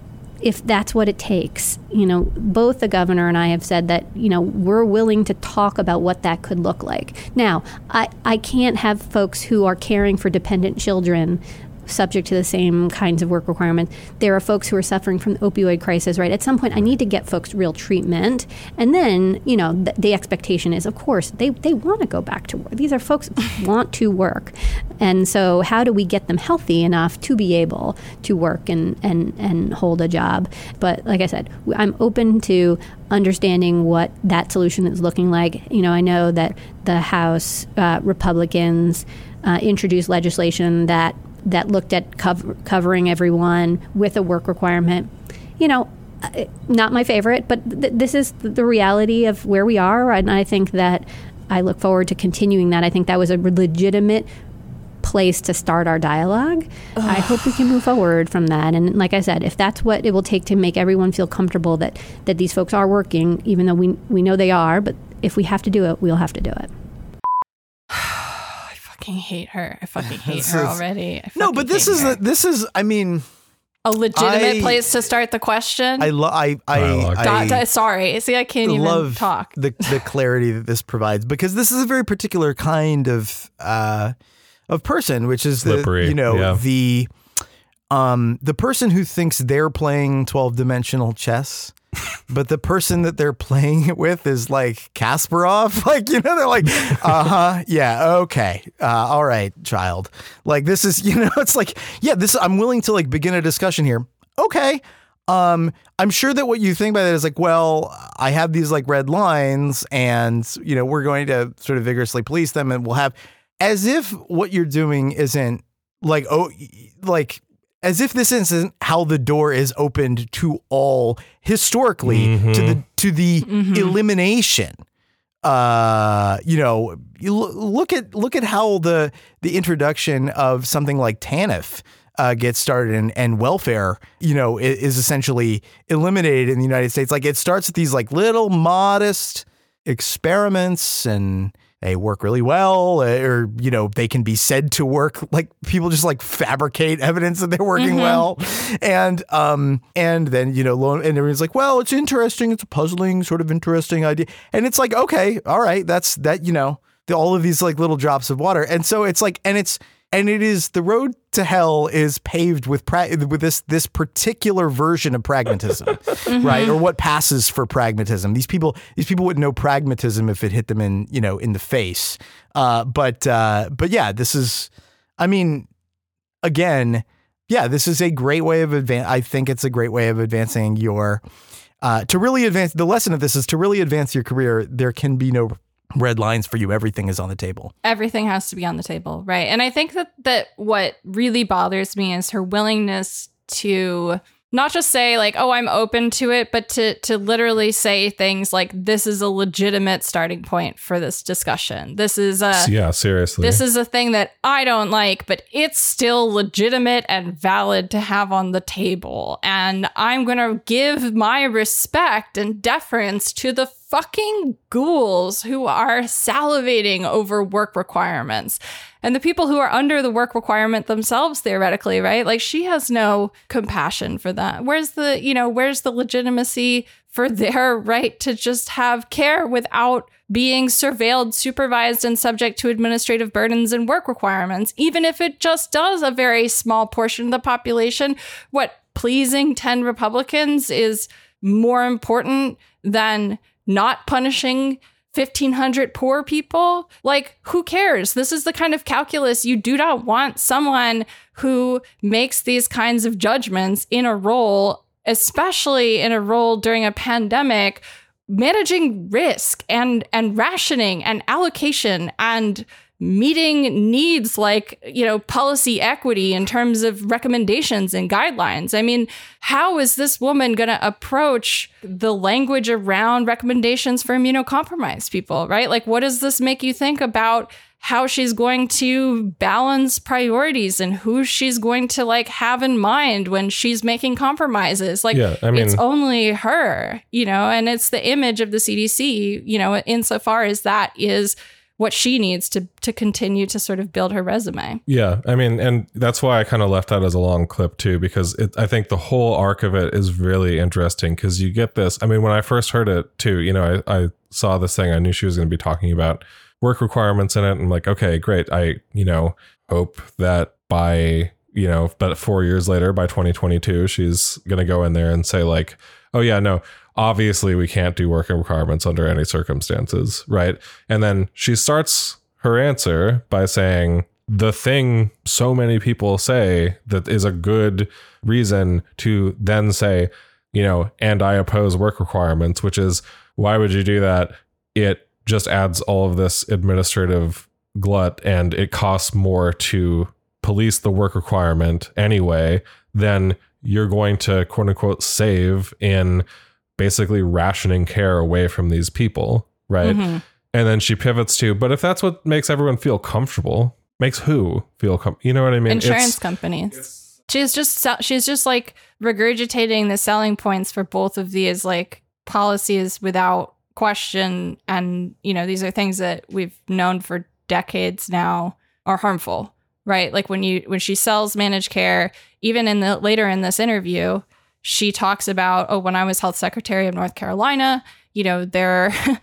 if that's what it takes, you know, both the governor and I have said that, you know, we're willing to talk about what that could look like. Now, I, I can't have folks who are caring for dependent children subject to the same kinds of work requirements. There are folks who are suffering from the opioid crisis, right? At some point, I need to get folks real treatment. And then, you know, th- the expectation is, of course, they, they want to go back to work. These are folks *laughs* want to work. And so, how do we get them healthy enough to be able to work and, and, and hold a job? But like I said, I'm open to understanding what that solution is looking like. You know, I know that the House uh, Republicans uh, introduced legislation that that looked at cover, covering everyone with a work requirement. You know, uh, not my favorite, but th- this is the reality of where we are, and I think that I look forward to continuing that. I think that was a legitimate place to start our dialogue. Ugh. I hope we can move forward from that. And like I said, if that's what it will take to make everyone feel comfortable that that these folks are working, even though we we know they are, but if we have to do it, we'll have to do it *sighs* *sighs* *sighs* fucking hate her. I fucking *laughs* hate her already. no, but this is a, this is. I mean, a legitimate I, place to start the question. I love. I I, I, sorry. See, I can't even love talk. The the *laughs* clarity that this provides because this is a very particular kind of uh of person, which is Slippery. the you know yeah. the um the person who thinks they're playing twelve dimensional chess but the person that they're playing it with is like Kasparov. *laughs* Like, you know, they're like, uh huh, yeah, okay, uh, all right, child. Like, this is, *laughs* you know, it's like, yeah, this, I'm willing to like begin a discussion here. Okay. Um, I'm sure that what you think by that is like, well, I have these like red lines and, you know, we're going to sort of vigorously police them and we'll have, as if what you're doing isn't like, oh, like, as if this isn't how the door is opened to all historically mm-hmm. to the to the mm-hmm. elimination uh you know you look at look at how the the introduction of something like TANF uh, gets started and, and welfare, you know, is, is essentially eliminated in the United States. Like it starts with these like little modest experiments and they work really well uh, or you know they can be said to work like people just like fabricate evidence that they're working mm-hmm. well. And um and then you know and everyone's like well it's interesting. It's a puzzling sort of interesting idea. And it's like okay all right that's that you know the, all of these like little drops of water. And so it's like and it's and it is the road to hell is paved with pra- with this this particular version of pragmatism, *laughs* mm-hmm. right? Or what passes for pragmatism. These people these people wouldn't know pragmatism if it hit them in you know in the face. Uh, but uh, but yeah, this is. I mean, again, yeah, this is a great way of advance. I think it's a great way of advancing your. Uh, to really advance, the lesson of this is to really advance your career. There can be no red lines for you. Everything is on the table. Everything has to be on the table right? And i think that that what really bothers me is her willingness to not just say like oh i'm open to it but to to literally say things like this is a legitimate starting point for this discussion. This is a yeah seriously. this is a thing that i don't like but it's still legitimate and valid to have on the table. And i'm going to give my respect and deference to the fucking ghouls who are salivating over work requirements. And the people who are under the work requirement themselves theoretically right? Like she has no compassion for that where's the you know where's the legitimacy for their right to just have care without being surveilled supervised and subject to administrative burdens and work requirements? Even if it just does a very small portion of the population what pleasing 10 republicans is more important than not punishing 1500 poor people? Like who cares? This is the kind of calculus you do not want someone who makes these kinds of judgments in a role especially in a role during a pandemic managing risk and and rationing and allocation and meeting needs like, you know, policy equity in terms of recommendations and guidelines. I mean, how is this woman going to approach the language around recommendations for immunocompromised people, right? Like, what does this make you think about? how she's going to balance priorities and who she's going to like have in mind when she's making compromises. Like yeah, I mean, it's only her, you know, and it's the image of the CDC, you know, insofar as that is what she needs to to continue to sort of build her resume. Yeah, I mean, and that's why I kind of left that as a long clip too, because it, I think the whole arc of it is really interesting because you get this. I mean, when I first heard it too, you know, I, I saw this thing, I knew she was going to be talking about work requirements in it. And I'm like, okay, great. I, you know, hope that by you know, but four years later, by 2022, she's going to go in there and say, like, oh, yeah, no, obviously we can't do working requirements under any circumstances. Right. And then she starts her answer by saying, the thing so many people say that is a good reason to then say, you know, and I oppose work requirements, which is why would you do that? It just adds all of this administrative glut and it costs more to police the work requirement anyway, then you're going to quote unquote save in basically rationing care away from these people, right? Mm-hmm. And then she pivots to, but if that's what makes everyone feel comfortable, makes who feel com- you know what I mean? Insurance It's- companies. She's just she's just like regurgitating the selling points for both of these like policies without question and you know these are things that we've known for decades now are harmful right like when you when she sells managed care even in the later in this interview she talks about oh when i was health secretary of north carolina you know there *laughs*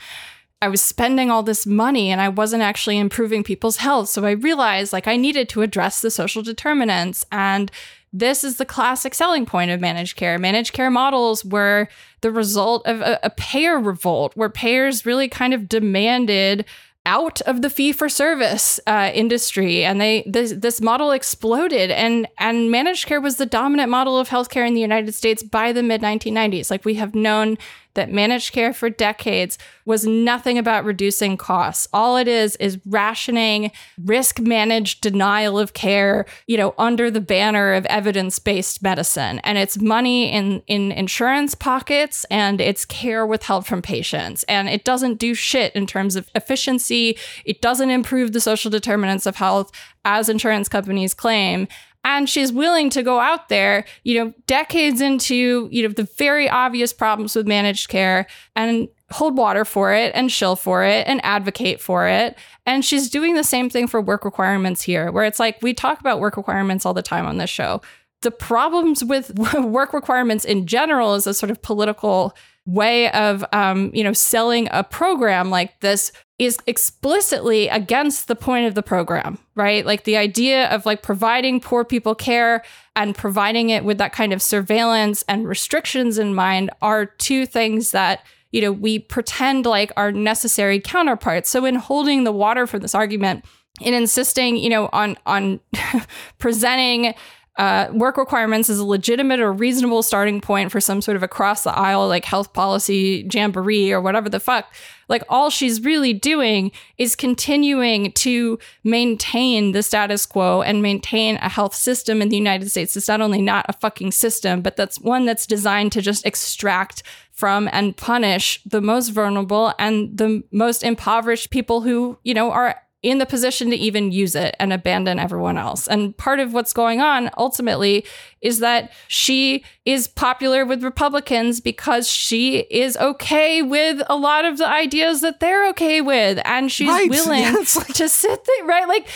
I was spending all this money and I wasn't actually improving people's health. So I realized like I needed to address the social determinants. And this is the classic selling point of managed care. Managed care models were the result of a, a payer revolt where payers really kind of demanded out of the fee for service uh, industry. And they this this model exploded. And and managed care was the dominant model of healthcare in the United States by the mid 1990s like we have known that managed care for decades was nothing about reducing costs. All it is is rationing risk managed denial of care you know under the banner of evidence-based medicine. And it's money in in insurance pockets and it's care withheld from patients. And it doesn't do shit in terms of efficiency. It doesn't improve the social determinants of health as insurance companies claim and she's willing to go out there you know decades into you know the very obvious problems with managed care and hold water for it and shill for it and advocate for it. And she's doing the same thing for work requirements here where it's like we talk about work requirements all the time on this show. The problems with *laughs* work requirements in general is a sort of political way of um, you know selling a program like this is explicitly against the point of the program right? Like the idea of like providing poor people care and providing it with that kind of surveillance and restrictions in mind are two things that you know we pretend like are necessary counterparts. So in holding the water for this argument in insisting you know on on *laughs* presenting uh, work requirements is a legitimate or reasonable starting point for some sort of across the aisle like health policy jamboree or whatever the fuck. Like all she's really doing is continuing to maintain the status quo and maintain a health system in the United States. It's not only not a fucking system, but that's one that's designed to just extract from and punish the most vulnerable and the most impoverished people who, you know, are in the position to even use it and abandon everyone else. And part of what's going on ultimately is that she is popular with Republicans because she is okay with a lot of the ideas that they're okay with. And she's Right. *laughs* willing Yeah, like- to sit there, right? Like,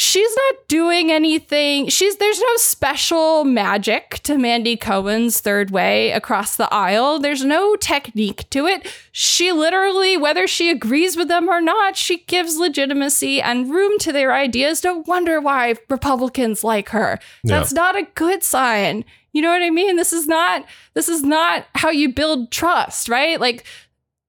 She's not doing anything. She's there's no special magic to Mandy Cohen's third way across the aisle. There's no technique to it. She literally, whether she agrees with them or not, she gives legitimacy and room to their ideas. Don't wonder why Republicans like her. That's not a good sign. You know what I mean? This is not this is not how you build trust, right? Like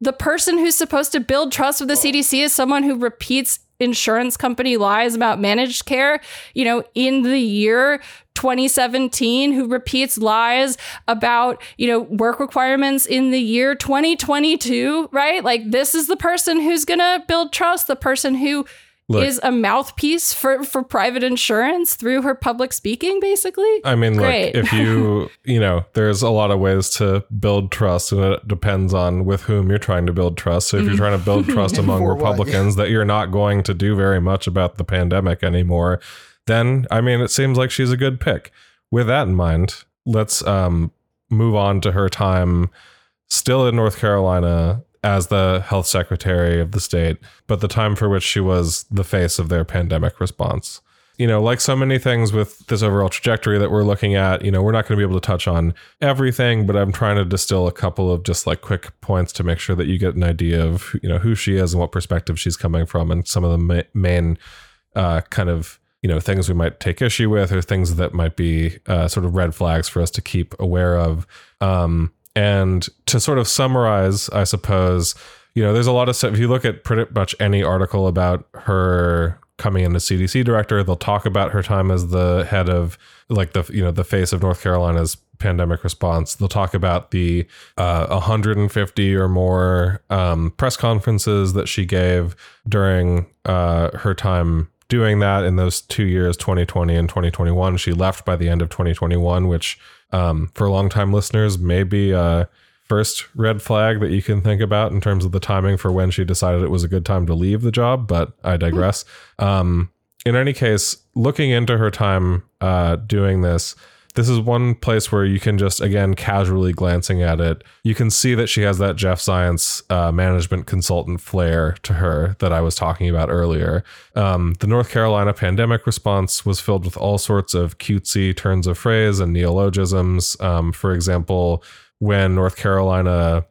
the person who's supposed to build trust with the CDC is someone who repeats insurance company lies about managed care, you know, in the year 2017, who repeats lies about, you know, work requirements in the year 2022, right? Like this is the person who's going to build trust, the person who is a mouthpiece for for private insurance through her public speaking basically. I mean, Great. look, if you, *laughs* you know, there's a lot of ways to build trust, and it depends on with whom you're trying to build trust. So if you're trying to build trust *laughs* among what, Republicans that you're not going to do very much about the pandemic anymore, then I mean, it seems like she's a good pick. With that in mind, let's um, move on to her time still in North Carolina as the health secretary of the state, but the time for which she was the face of their pandemic response. You know, like so many things with this overall trajectory that we're looking at, you know, we're not going to be able to touch on everything, but I'm trying to distill a couple of just like quick points to make sure that you get an idea of, you know, who she is and what perspective she's coming from and some of the ma- main uh, kind of you know things we might take issue with or things that might be uh, sort of red flags for us to keep aware of. Um, and to sort of summarize, I suppose you know there's a lot of stuff. If you look at pretty much any article about her coming in as CDC director, they'll talk about her time as the head of like the you know the face of North Carolina's pandemic response. They'll talk about the uh, 150 or more um, press conferences that she gave during uh, her time doing that in those two years, 2020 and 2021. She left by the end of 2021, which um, for long-time listeners may be a first red flag that you can think about in terms of the timing for when she decided it was a good time to leave the job. But I digress. Um, in any case, looking into her time uh, doing this, this is one place where you can just again casually glancing at it. You can see that she has that Jeff Zients uh, management consultant flair to her that i was talking about earlier. Um, the north carolina pandemic response was filled with all sorts of cutesy turns of phrase and neologisms. Um, for example when north carolina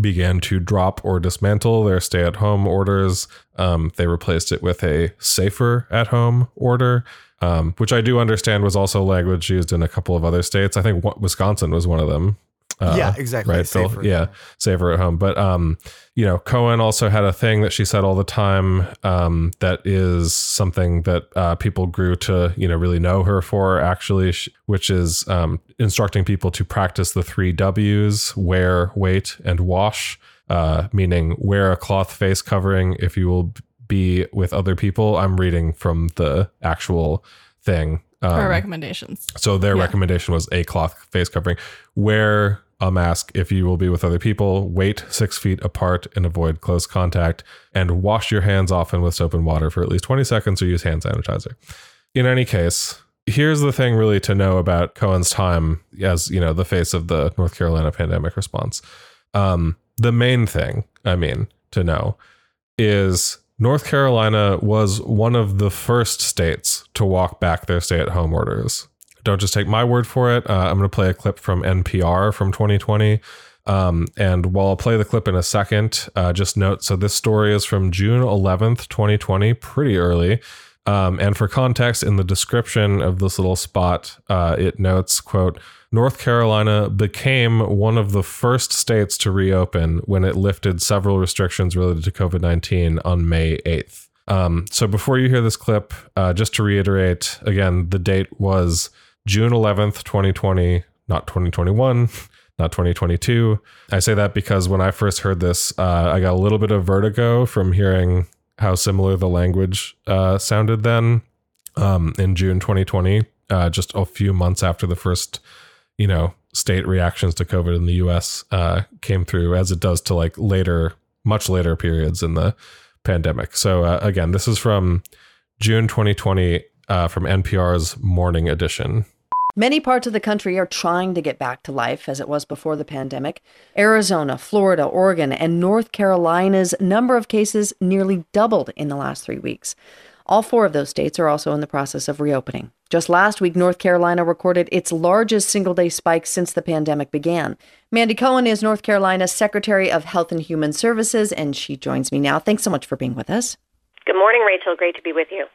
began to drop or dismantle their stay at home orders. Um, they replaced it with a safer at home order um, which I do understand was also language used in a couple of other states. I think Wisconsin was one of them. Uh, yeah, exactly. Right, Phil? Yeah, safer at home. But um, you know, Cohen also had a thing that she said all the time um, that is something that uh, people grew to you know really know her for actually, which is um, instructing people to practice the three W's: wear, wait, and wash. Uh, meaning wear a cloth face covering if you will be with other people. I'm reading from the actual thing. Um, Our recommendations. So their yeah. recommendation was a cloth face covering. Wear a mask if you will be with other people. Wait six feet apart and avoid close contact. And wash your hands often with soap and water for at least 20 seconds or use hand sanitizer. In any case, here's the thing really to know about Cohen's time as, you know, the face of the North Carolina pandemic response. Um, the main thing, I mean, to know is North Carolina was one of the first states to walk back their stay at home orders. Don't just take my word for it. Uh, I'm going to play a clip from NPR from 2020. Um, and while I'll play the clip in a second, uh, just note so this story is from June 11th, 2020, pretty early. Um, and for context, in the description of this little spot, uh, it notes, quote, North Carolina became one of the first states to reopen when it lifted several restrictions related to COVID 19 on May 8th. Um, so before you hear this clip, uh, just to reiterate again, the date was June 11th, 2020, not 2021. *laughs* Not 2022. I say that because when I first heard this, uh, I got a little bit of vertigo from hearing how similar the language uh, sounded then um, in June 2020, uh, just a few months after the first you know, state reactions to COVID in the US uh, came through as it does to like later, much later periods in the pandemic. So, uh, again, this is from June 2020 uh, from NPR's Morning Edition. Many parts of the country are trying to get back to life as it was before the pandemic. Arizona, Florida, Oregon, and North Carolina's number of cases nearly doubled in the last three weeks. All four of those states are also in the process of reopening. Just last week, North Carolina recorded its largest single day spike since the pandemic began. Mandy Cohen is North Carolina's Secretary of Health and Human Services, and she joins me now. Thanks so much for being with us. Good morning, Rachel. Great to be with you.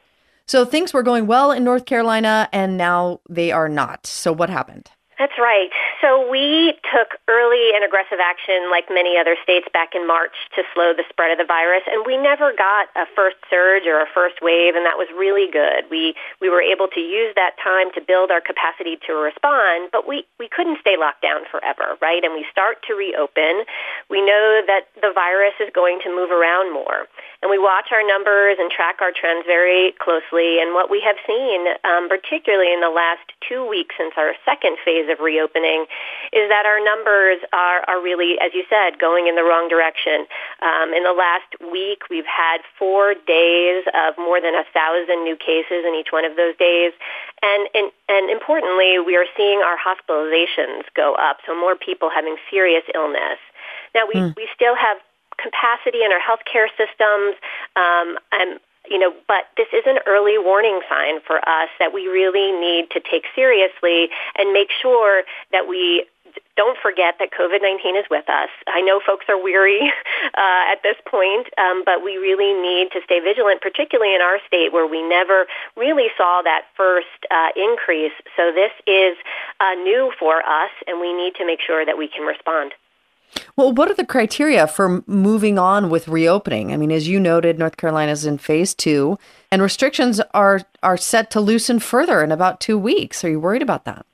So, things were going well in North Carolina, and now they are not. So, what happened? That's right. So we took early and aggressive action, like many other states, back in March to slow the spread of the virus, and we never got a first surge or a first wave, and that was really good. We we were able to use that time to build our capacity to respond, but we we couldn't stay locked down forever, right? And we start to reopen. We know that the virus is going to move around more, and we watch our numbers and track our trends very closely. And what we have seen, um, particularly in the last two weeks since our second phase of reopening is that our numbers are, are really, as you said, going in the wrong direction. Um, in the last week, we've had four days of more than a thousand new cases in each one of those days. And, and, and importantly, we are seeing our hospitalizations go up, so more people having serious illness. Now, we, mm. we still have capacity in our healthcare systems. Um, and you know, but this is an early warning sign for us that we really need to take seriously and make sure that we don't forget that COVID 19 is with us. I know folks are weary *laughs* uh, at this point, um, but we really need to stay vigilant, particularly in our state where we never really saw that first uh, increase. So this is uh, new for us, and we need to make sure that we can respond. Well, what are the criteria for moving on with reopening? I mean, as you noted, North Carolina is in phase two, and restrictions are are set to loosen further in about two weeks. Are you worried about that?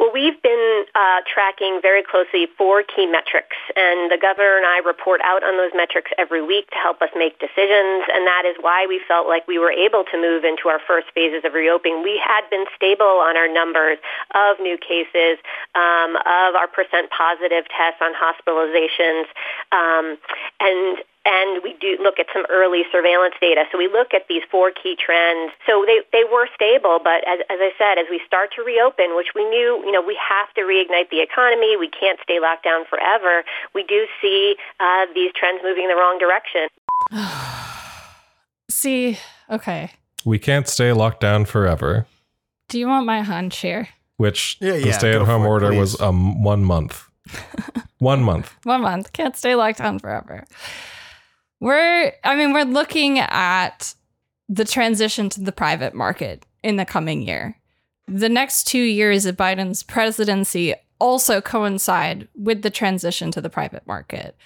Well, we've been uh, tracking very closely four key metrics, and the governor and I report out on those metrics every week to help us make decisions, and that is why we felt like we were able to move into our first phases of reopening. We had been stable on our numbers of new cases, um, of our percent positive tests on hospitalizations, um, and and we do look at some early surveillance data. So we look at these four key trends. So they, they were stable, but as, as I said, as we start to reopen, which we knew, you know, we have to reignite the economy. We can't stay locked down forever. We do see uh, these trends moving in the wrong direction. *sighs* see, okay. We can't stay locked down forever. Do you want my hunch here? Which Yeah, the yeah, stay-at-home go for it, order was please. um one month. *laughs* one month. One month. Can't stay locked down forever. We're, I mean, we're looking at the transition to the private market in the coming year. The next two years of Biden's presidency also coincide with the transition to the private market.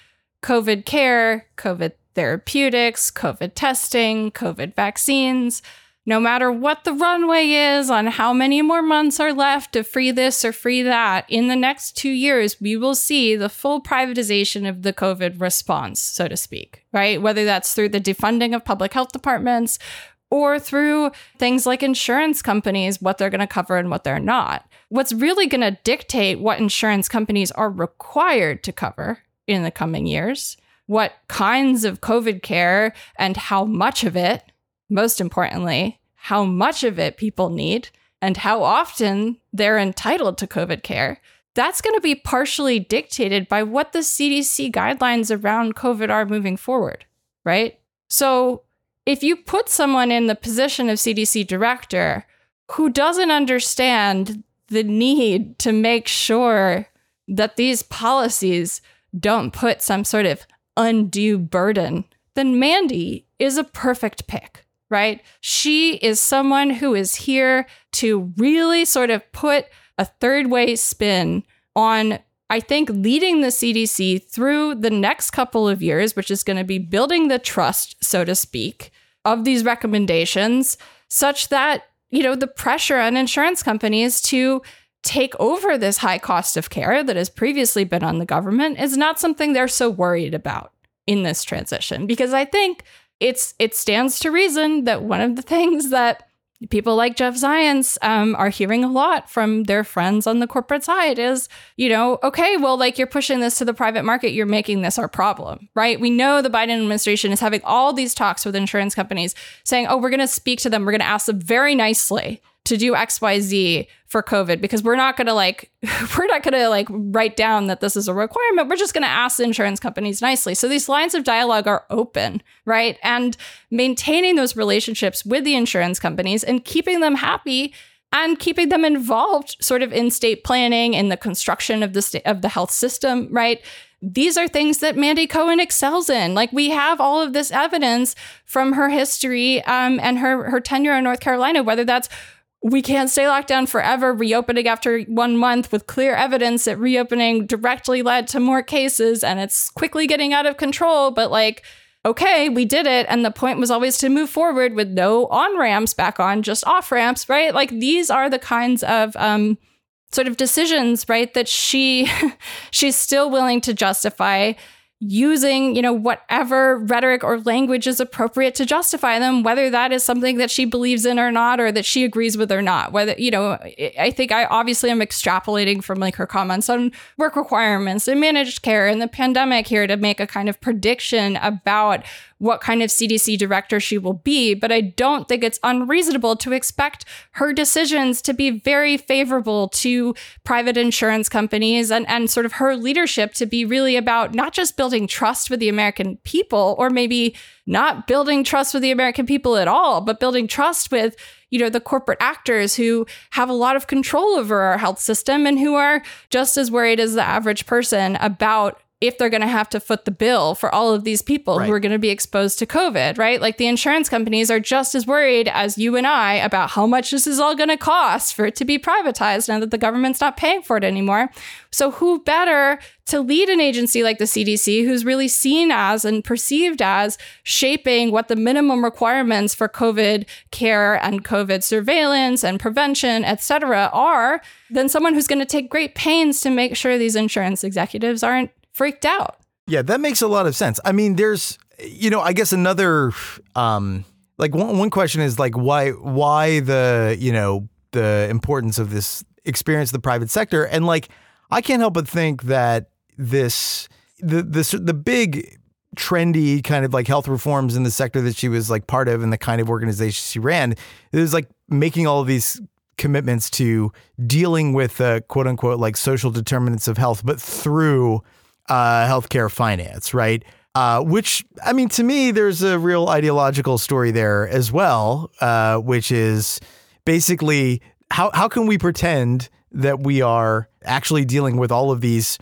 COVID care, COVID therapeutics, COVID testing, COVID vaccines. No matter what the runway is on how many more months are left to free this or free that, in the next two years, we will see the full privatization of the COVID response, so to speak, right? Whether that's through the defunding of public health departments or through things like insurance companies, what they're going to cover and what they're not. What's really going to dictate what insurance companies are required to cover in the coming years, what kinds of COVID care and how much of it, most importantly, how much of it people need and how often they're entitled to COVID care. That's going to be partially dictated by what the CDC guidelines around COVID are moving forward, right? So, if you put someone in the position of CDC director who doesn't understand the need to make sure that these policies don't put some sort of undue burden, then Mandy is a perfect pick, right? She is someone who is here to really sort of put a third way spin on I think leading the CDC through the next couple of years, which is going to be building the trust, so to speak, of these recommendations, such that, you know, the pressure on insurance companies to take over this high cost of care that has previously been on the government is not something they're so worried about in this transition. Because I think it's it stands to reason that one of the things that people like Jeff Zients um, are hearing a lot from their friends on the corporate side is, you know, okay, well, like you're pushing this to the private market, you're making this our problem, right? We know the Biden administration is having all these talks with insurance companies saying, oh, we're going to speak to them, we're going to ask them very nicely to do XYZ for COVID because we're not going to like, *laughs* we're not going to like write down that this is a requirement. We're just going to ask insurance companies nicely. So these lines of dialogue are open, right? And maintaining those relationships with the insurance companies and keeping them happy and keeping them involved sort of in state planning in the construction of the of the health system, right? These are things that Mandy Cohen excels in. Like we have all of this evidence from her history um, and her her tenure in North Carolina, whether that's we can't stay locked down forever, reopening after one month with clear evidence that reopening directly led to more cases and it's quickly getting out of control. But like, okay, we did it. And the point was always to move forward with no on ramps back on, just off ramps, right? Like these are the kinds of um, sort of decisions, right? That she *laughs* she's still willing to justify using, you know, whatever rhetoric or language is appropriate to justify them, whether that is something that she believes in or not, or that she agrees with or not. Whether, you know, I think I obviously am extrapolating from like her comments on work requirements and managed care and the pandemic here to make a kind of prediction about what kind of CDC director she will be, but I don't think it's unreasonable to expect her decisions to be very favorable to private insurance companies and, and sort of her leadership to be really about not just building trust with the American people, or maybe not building trust with the American people at all, but building trust with you know the corporate actors who have a lot of control over our health system and who are just as worried as the average person about if they're going to have to foot the bill for all of these people Right. who are going to be exposed to COVID, right? Like the insurance companies are just as worried as you and I about how much this is all going to cost for it to be privatized now that the government's not paying for it anymore. So, who better to lead an agency like the CDC, who's really seen as and perceived as shaping what the minimum requirements for COVID care and COVID surveillance and prevention, et cetera, are, than someone who's going to take great pains to make sure these insurance executives aren't freaked out. Yeah, that makes a lot of sense. I mean, there's, you know, I guess another, um, like one, one question is like why why the you know the importance of this experience in the private sector and like I can't help but think that this the this the big trendy kind of like health reforms in the sector that she was like part of and the kind of organization she ran it was like making all of these commitments to dealing with uh, quote unquote like social determinants of health but through uh, healthcare finance, right? Uh, which I mean, to me, there's a real ideological story there as well, uh, which is basically how how can we pretend that we are actually dealing with all of these,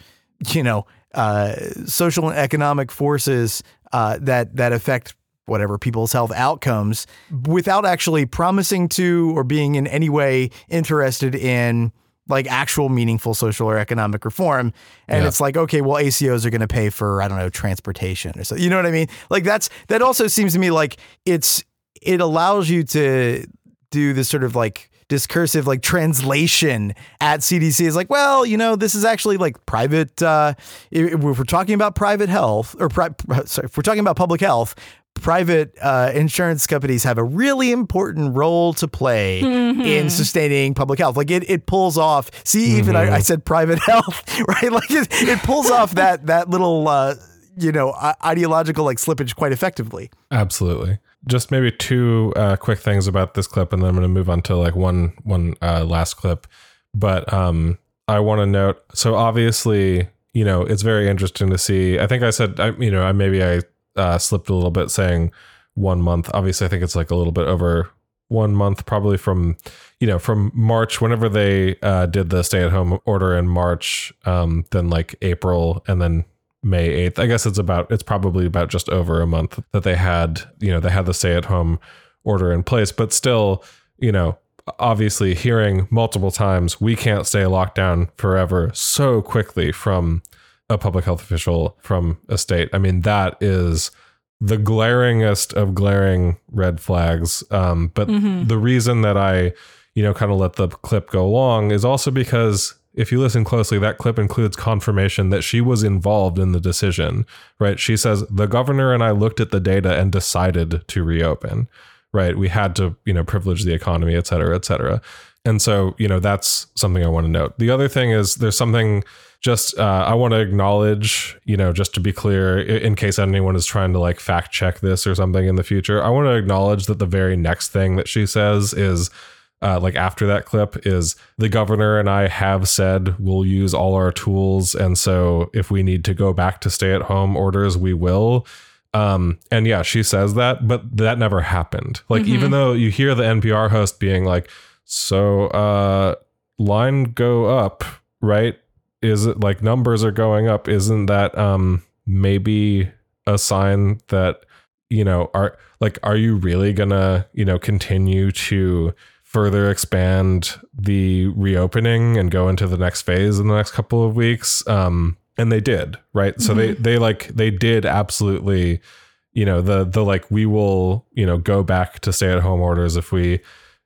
you know, uh, social and economic forces uh, that that affect whatever people's health outcomes without actually promising to or being in any way interested in like actual meaningful social or economic reform. And Yeah. it's like, okay, well, ACOs are going to pay for, I don't know, transportation or so. You know what I mean? Like that's, that also seems to me like it's, it allows you to do this sort of like discursive like translation at CDC is like, well, you know, this is actually like private. Uh, if we're talking about private health or pri- sorry, if we're talking about public health, private uh, insurance companies have a really important role to play in sustaining public health. Like it, it pulls off. See, even I, I said private *laughs* health, right? Like it, it pulls off *laughs* that that little uh, you know ideological like slippage quite effectively. Absolutely. Just maybe two uh, quick things about this clip, and then I'm going to move on to like one one uh, last clip. But um, I want to note. So obviously, you know, it's very interesting to see. I think I said, I, you know, I maybe I uh, slipped a little bit saying one month. Obviously, I think it's like a little bit over one month, probably from you know from March, whenever they uh, did the stay at home order in March, um, then like April, and then May 8th. I guess it's about it's probably about just over a month that they had, you know, they had the stay at home order in place, but still, you know, obviously hearing multiple times we can't stay locked down forever so quickly from a public health official from a state. I mean, that is the glaringest of glaring red flags. Um, but the reason that I, you know, kind of let the clip go long is also because if you listen closely, that clip includes confirmation that she was involved in the decision, right? She says, the governor and I looked at the data and decided to reopen, right? We had to, you know, privilege the economy, et cetera, et cetera. And so, you know, that's something I want to note. The other thing is there's something just uh, I want to acknowledge, you know, just to be clear, in case anyone is trying to like fact check this or something in the future, I want to acknowledge that the very next thing that she says is uh, like after that clip is the governor and I have said we'll use all our tools, and so if we need to go back to stay at home orders, we will. Um, and yeah, she says that, but that never happened. Like even though you hear the NPR host being like, "So, uh, line go up, right? Is it like numbers are going up? Isn't that um maybe a sign that you know are like are you really gonna you know continue to further expand the reopening and go into the next phase in the next couple of weeks um and they did right so they they like they did absolutely you know the the like we will you know go back to stay at home orders if we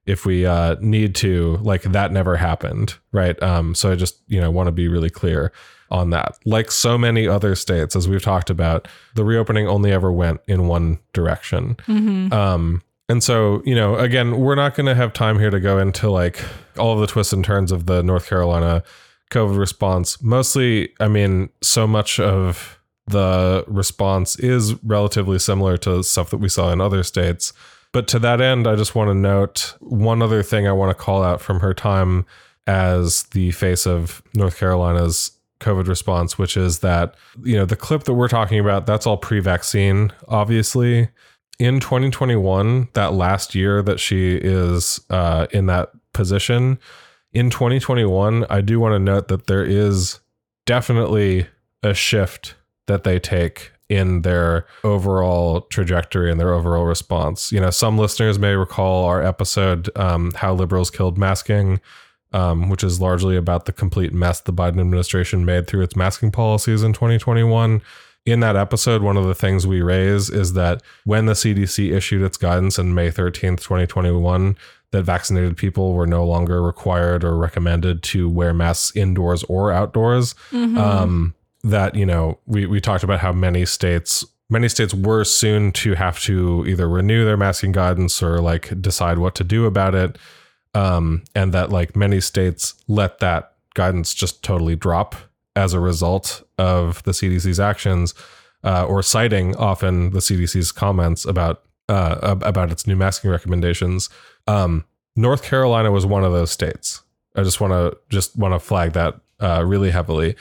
if we uh need to like that never happened right? Um so i just you know want to be really clear on that. Like so many other states as we've talked about the reopening only ever went in one direction. Um and so you know again we're not going to have time here to go into like all of the twists and turns of the north carolina covid response. Mostly i mean so much of the response is relatively similar to stuff that we saw in other states. But to that end, I just want to note one other thing I want to call out from her time as the face of North Carolina's COVID response, which is that, you know, the clip that we're talking about, that's all pre vaccine, obviously. In 2021, that last year that she is uh, in that position, in 2021, I do want to note that there is definitely a shift that they take in their overall trajectory and their overall response. You know, some listeners may recall our episode, um, How Liberals Killed Masking, um, which is largely about the complete mess the Biden administration made through its masking policies in 2021. In that episode, one of the things we raise is that when the CDC issued its guidance on May 13th, 2021, that vaccinated people were no longer required or recommended to wear masks indoors or outdoors. Mm-hmm. Um, that you know we we talked about how many states many states were soon to have to either renew their masking guidance or like decide what to do about it um, and that like many states let that guidance just totally drop as a result of the CDC's actions uh, or citing often the CDC's comments about uh, about its new masking recommendations. Um, North Carolina was one of those states. I just want to just want to flag that uh, really heavily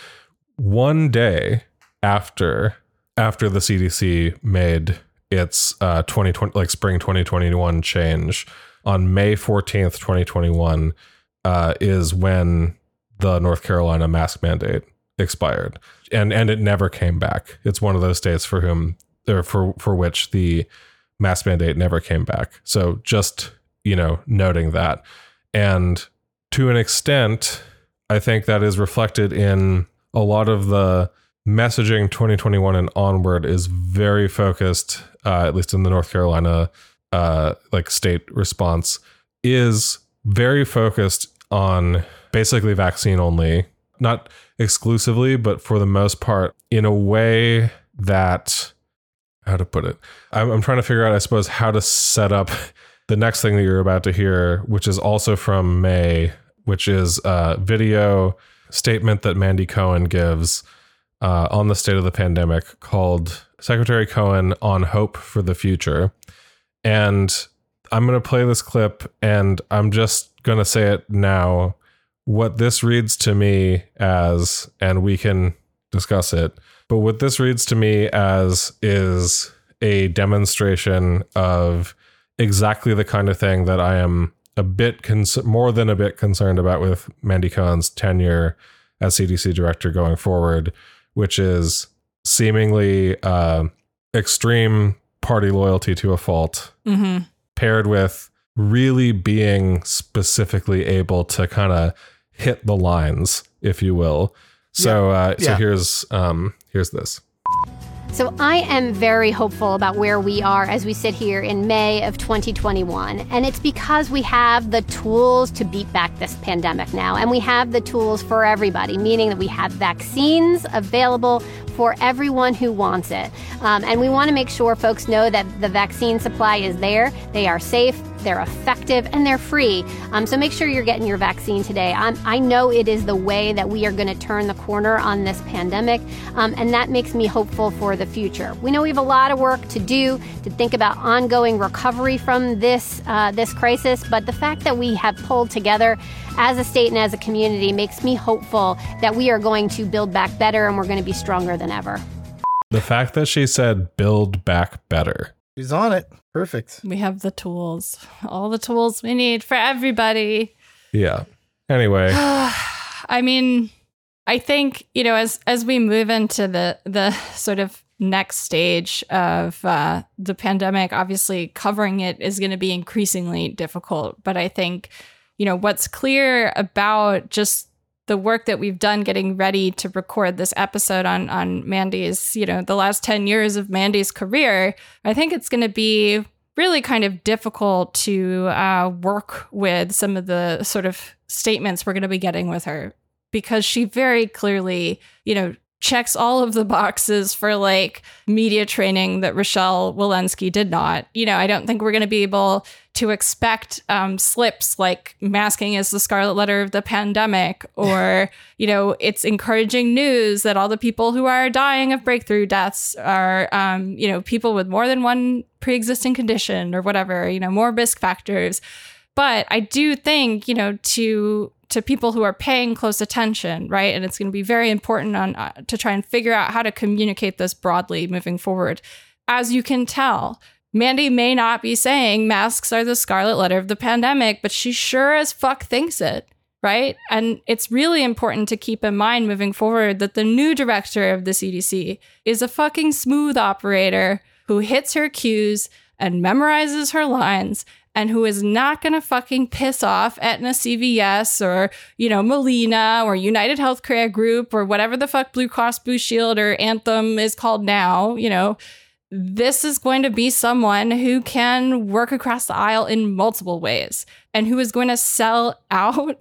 one day after after the CDC made its uh 2020 like spring 2021 change on May 14th 2021 uh is when the North Carolina mask mandate expired. And and it never came back. It's one of those states for whom or for for which the mask mandate never came back. So just you know noting that. And to an extent i think that is reflected in a lot of the messaging 2021 and onward is very focused, uh, at least in the North Carolina uh, like state response, is very focused on basically vaccine only, not exclusively, but for the most part, in a way that how to put it. I'm, I'm trying to figure out, I suppose, how to set up the next thing that you're about to hear, which is also from May, which is a video statement that Mandy Cohen gives uh, on the state of the pandemic called Secretary Cohen on Hope for the Future. And I'm going to play this clip and I'm just going to say it now. What this reads to me as, and we can discuss it, but what this reads to me as is a demonstration of exactly the kind of thing that I am a bit cons- more than a bit concerned about with Mandy Cohen's tenure as CDC director going forward, which is seemingly uh, extreme party loyalty to a fault, mm-hmm. paired with really being specifically able to kind of hit the lines, if you will. So, yeah. uh, so yeah. here's um, here's this. So I am very hopeful about where we are as we sit here in May of 2021. And it's because we have the tools to beat back this pandemic now. And we have the tools for everybody, meaning that we have vaccines available for everyone who wants it. Um, and we want to make sure folks know that the vaccine supply is there, they are safe, they're effective, and they're free. Um, so make sure you're getting your vaccine today. I'm, i know it is the way that we are going to turn the corner on this pandemic, um, and that makes me hopeful for the future. We know we have a lot of work to do to think about ongoing recovery from this uh, this crisis, but the fact that we have pulled together as a state and as a community makes me hopeful that we are going to build back better and we're going to be stronger than ever. The fact that she said build back better. She's on it. Perfect. We have the tools, all the tools we need for everybody. Yeah. Anyway, *sighs* I mean, I think, you know, as as we move into the the sort of next stage of uh, the pandemic, obviously covering it is going to be increasingly difficult. But I think you know, what's clear about just the work that we've done getting ready to record this episode on on Mandy's, you know, the last 10 years of Mandy's career, I think it's going to be really kind of difficult to uh, work with some of the sort of statements we're going to be getting with her because she very clearly, you know, checks all of the boxes for like media training that Rochelle Walensky did not. You know, I don't think we're going to be able to expect um, slips like masking is the scarlet letter of the pandemic, *laughs* or, you know, it's encouraging news that all the people who are dying of breakthrough deaths are, um, you know, people with more than one pre existing condition or whatever, you know, more risk factors. But I do think, you know, to to people who are paying close attention, right? And it's going to be very important on uh, to try and figure out how to communicate this broadly moving forward. As you can tell, Mandy may not be saying masks are the scarlet letter of the pandemic, but she sure as fuck thinks it, right? And it's really important to keep in mind moving forward that the new director of the CDC is a fucking smooth operator who hits her cues and memorizes her lines and who is not going to fucking piss off Aetna CVS or, you know, Molina or United Healthcare Group or whatever the fuck Blue Cross Blue Shield or Anthem is called now, you know, this is going to be someone who can work across the aisle in multiple ways and who is going to sell *laughs* out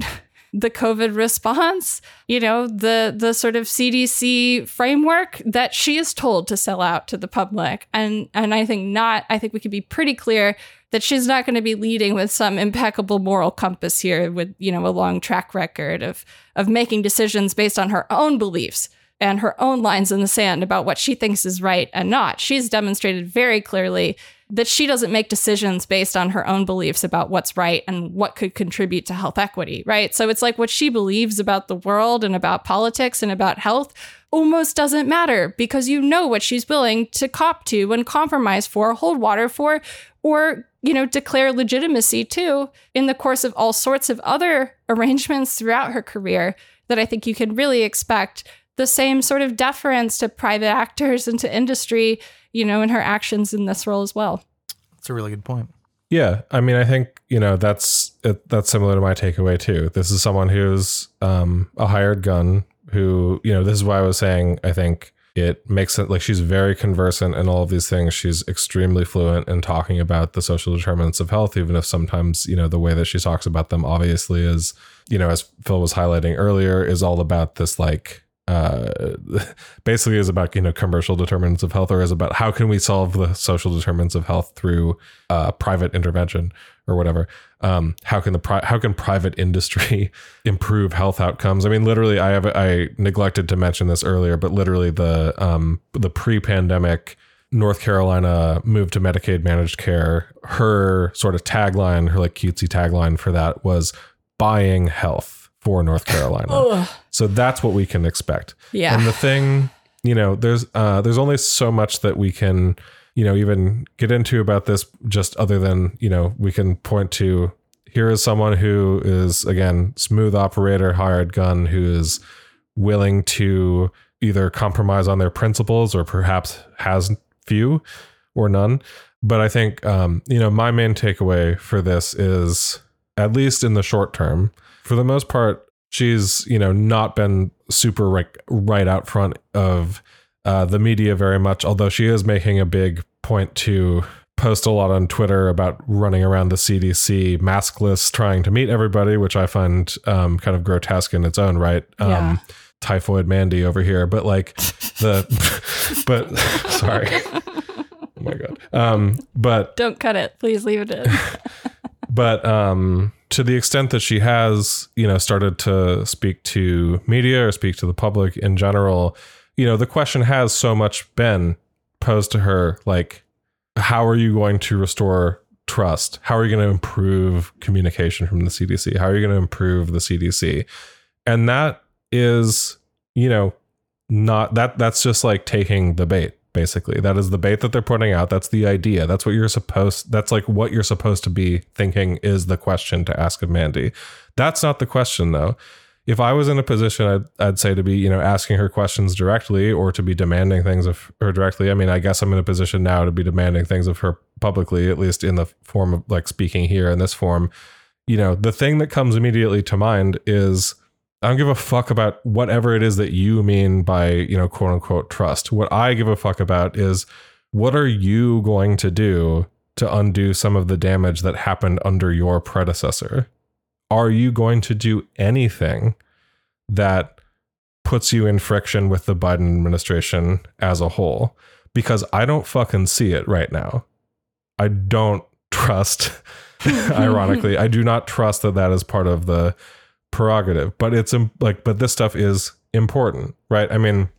the COVID response, you know, the the sort of CDC framework that she is told to sell out to the public. And and I think not, I think we can be pretty clear that she's not going to be leading with some impeccable moral compass here with, you know, a long track record of of making decisions based on her own beliefs and her own lines in the sand about what she thinks is right and not. She's demonstrated very clearly that she doesn't make decisions based on her own beliefs about what's right and what could contribute to health equity, right? So it's like what she believes about the world and about politics and about health almost doesn't matter because you know what she's willing to cop to and compromise for, hold water for, or, you know, declare legitimacy too in the course of all sorts of other *laughs* arrangements throughout her career that I think you can really expect the same sort of deference to private actors and to industry, you know, in her actions in this role as well. That's a really good point. Yeah, I mean, I think you know that's it, that's similar to my takeaway too. This is someone who's um, a hired gun. Who you know, this is why I was saying I think it makes it like she's very conversant in all of these things. She's extremely fluent in talking about the social determinants of health, even if sometimes you know the way that she talks about them obviously is you know as Phil was highlighting earlier is all about this like uh, *laughs* basically is about you know commercial determinants of health or is about how can we solve the social determinants of health through uh, private intervention or whatever um, how can the pri- how can private *laughs* industry *laughs* improve health outcomes i mean literally i have i neglected to mention this earlier but literally the um, the pre-pandemic North Carolina move to Medicaid managed care, her sort of tagline, her like cutesy tagline for that was buying health for North *laughs* Carolina. so that's what we can expect. Yeah. And the thing, you know, there's uh there's only so much that we can, you know, even get into about this just other than, you know, we can point to here is someone who is again smooth operator, hired gun who is willing to either compromise on their principles or perhaps has few or none. But I think um, you know, my main takeaway for this is at least in the short term, for the most part, she's you know not been super right, right out front of uh, the media very much. Although she is making a big point to post a lot on Twitter about running around the CDC maskless, trying to meet everybody, which I find um, kind of grotesque in its own right. Um, Yeah. Typhoid Mandy over here, but like the, *laughs* but *laughs* sorry, oh my god, um, but Don't cut it. Please leave it in. *laughs* but um to the extent that she has you know started to speak to media or speak to the public in general you know the question has so much been posed to her like how are you going to restore trust? How are you going to improve communication from the cdc how are you going to improve the cdc and that is you know not that that's just like taking the bait basically. That is the bait that they're putting out. That's the idea. That's what you're supposed that's like what you're supposed to be thinking is the question to ask of mandy. That's not the question though if i was in a position i'd, I'd say to be you know asking her questions directly or to be demanding things of her directly i mean i guess i'm in a position now to be demanding things of her publicly at least in the form of like speaking here in this form you know the thing that comes immediately to mind is I don't give a fuck about whatever it is that you mean by, you know, quote unquote trust. What I give a fuck about is what are you going to do to undo some of the damage that happened under your predecessor? Are you going to do anything that puts you in friction with the Biden administration as a whole because I don't fucking see it right now. I don't *laughs* trust *laughs* ironically, I do not trust that that is part of the prerogative, but it's like but this stuff is important, right? I mean,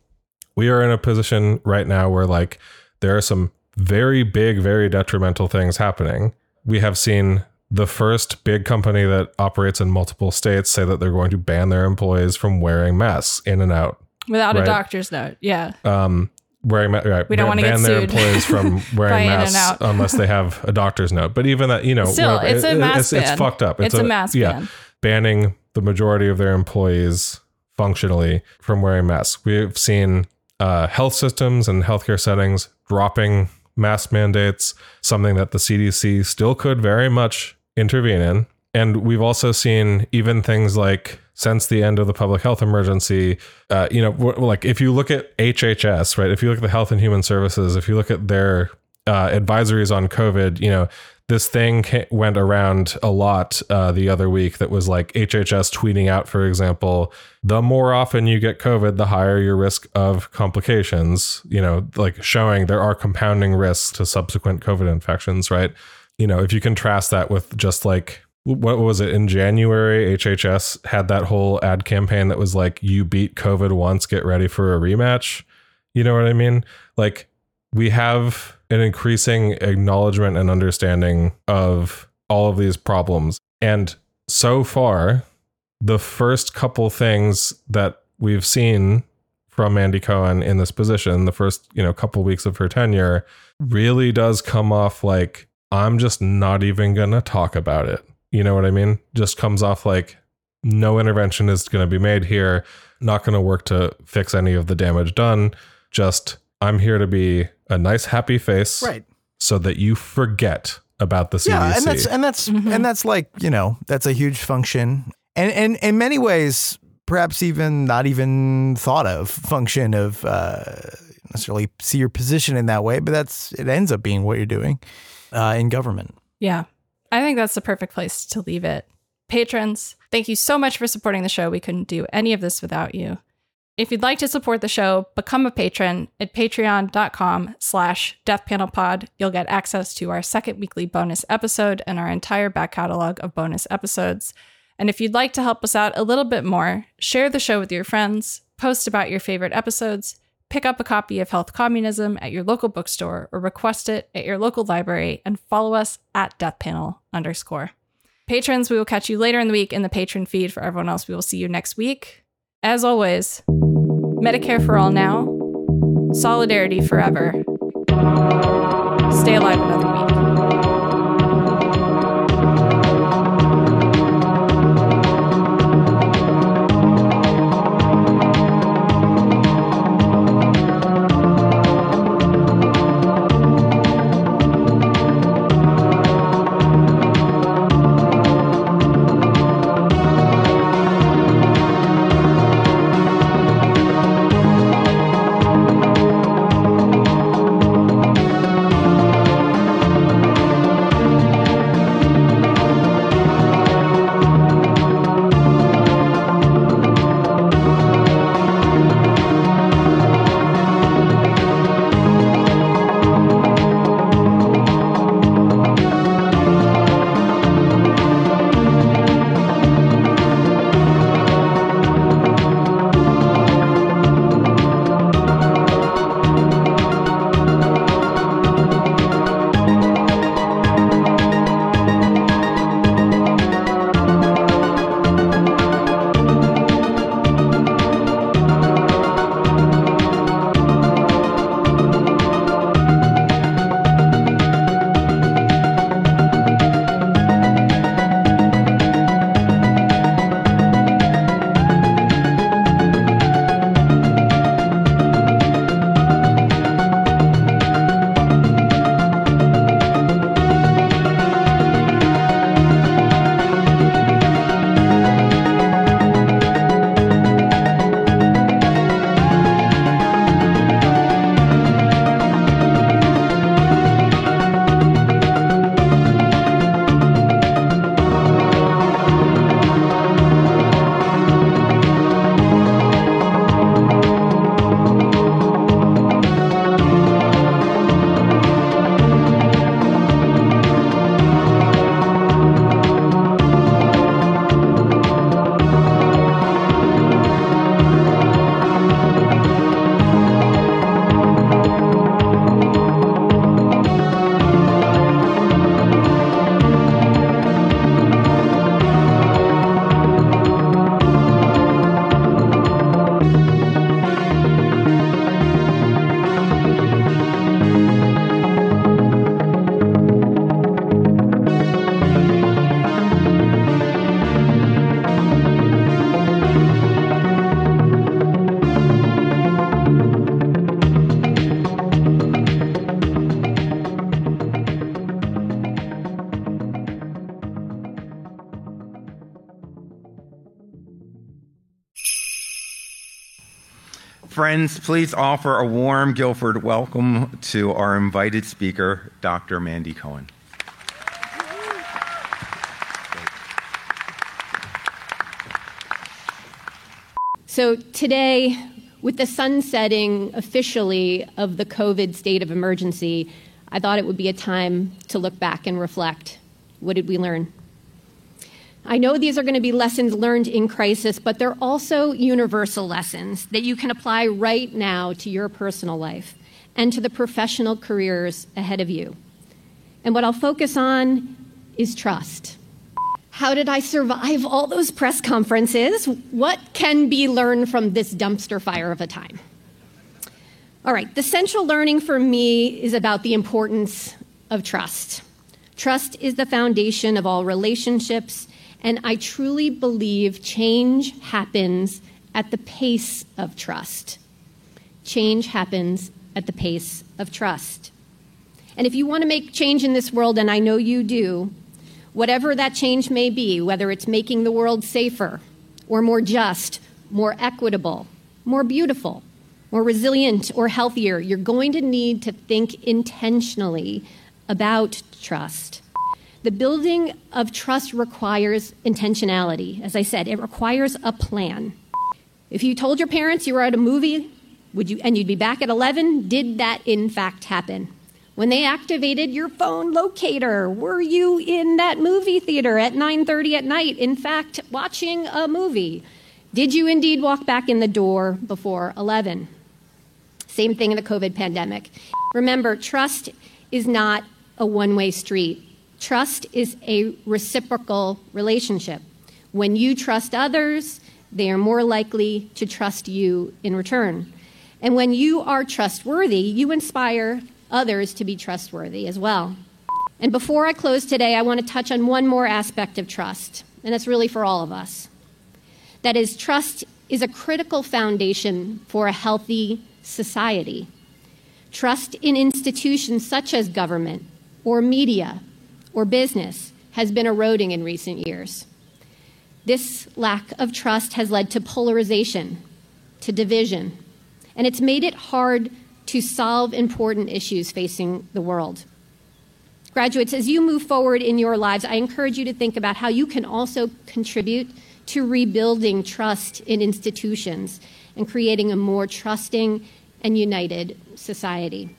we are in a position right now where like there are some very big, very detrimental things happening. We have seen the first big company that operates in multiple states say that they're going to ban their employees from wearing masks in and out. Without a doctor's note. Yeah. Um, wearing ma- right, We don't wanna get ban their employees from *laughs* wearing masks unless they have a doctor's note. But even that, you know, Still, whatever, it's a it- mask it's, it's fucked up. It's a mask yeah, ban. banning the majority of their employees functionally from wearing masks. We've seen uh, health systems and healthcare settings dropping mask mandates, something that the CDC still could very much intervene in. And we've also seen even things like since the end of the public health emergency, uh, you know, like if you look at HHS, right? If you look at the Health and Human Services, if you look at their uh, advisories on COVID, you know, this thing went around a lot uh, the other week that was like HHS tweeting out, for example, the more often you get COVID, the higher your risk of complications, you know, like showing there are compounding risks to subsequent COVID infections, right? You know, if you contrast that with just like, what was it in January? HHS had that whole ad campaign that was like, you beat COVID once, get ready for a rematch. You know what I mean? Like, we have an increasing acknowledgement and understanding of all of these problems. And so far, the first couple things that we've seen from Mandy Cohen in this position, the first, you know, couple weeks of her tenure, really does come off like I'm just not even going to talk about it. You know what I mean? Just comes off like no intervention is going to be made here, not going to work to fix any of the damage done. Just I'm here to be a nice happy face Right. so that you forget about the CDC. Yeah, and that's and that's Mhm. and that's like you know that's a huge function, and and in many ways, perhaps even not even thought of function of uh, necessarily see your position in that way, but that's it ends up being what you're doing uh, in government. Yeah. I think that's the perfect place to leave it. Patrons, thank you so much for supporting the show. We couldn't do any of this without you. If you'd like to support the show, become a patron at patreon.com slash deathpanelpod. You'll get access to our second weekly bonus episode and our entire back catalog of bonus episodes. And if you'd like to help us out a little bit more, share the show with your friends, post about your favorite episodes, pick up a copy of Health Communism at your local bookstore or request it at your local library, and follow us at deathpanel underscore. Patrons, we will catch you later in the week in the patron feed. For everyone else, we will see you next week. As always, Medicare for all now, solidarity forever. Stay alive another week. Friends, please offer a warm Guilford welcome to our invited speaker, Dr. Mandy Cohen. So today, with the sunsetting officially of the COVID state of emergency, I thought it would be a time to look back and reflect. What did we learn? I know these are going to be lessons learned in crisis, but they're also universal lessons that you can apply right now to your personal life and to the professional careers ahead of you. And what I'll focus on is trust. How did I survive all those press conferences? What can be learned from this dumpster fire of a time? All right, the central learning for me is about the importance of trust. Trust is the foundation of all relationships, and I truly believe change happens at the pace of trust. Change happens at the pace of trust. And if you want to make change in this world, and I know you do, whatever that change may be, whether it's making the world safer or more just, more equitable, more beautiful, more resilient, or healthier, you're going to need to think intentionally about trust. The building of trust requires intentionality. As I said, it requires a plan. If you told your parents you were at a movie would you, and you'd be back at 11, did that in fact happen? when they activated your phone locator were you in that movie theater at 9:30 at night in fact watching a movie did you indeed walk back in the door before 11 same thing in the covid pandemic remember trust is not a one-way street trust is a reciprocal relationship when you trust others they are more likely to trust you in return and when you are trustworthy you inspire others to be trustworthy as well. And before I close today, I want to touch on one more aspect of trust, and that's really for all of us. That is, trust is a critical foundation for a healthy society. Trust in institutions such as government or media or business has been eroding in recent years. This lack of trust has led to polarization, to division, and it's made it hard to solve important issues facing the world. Graduates, as you move forward in your lives, I encourage you to think about how you can also contribute to rebuilding trust in institutions and creating a more trusting and united society.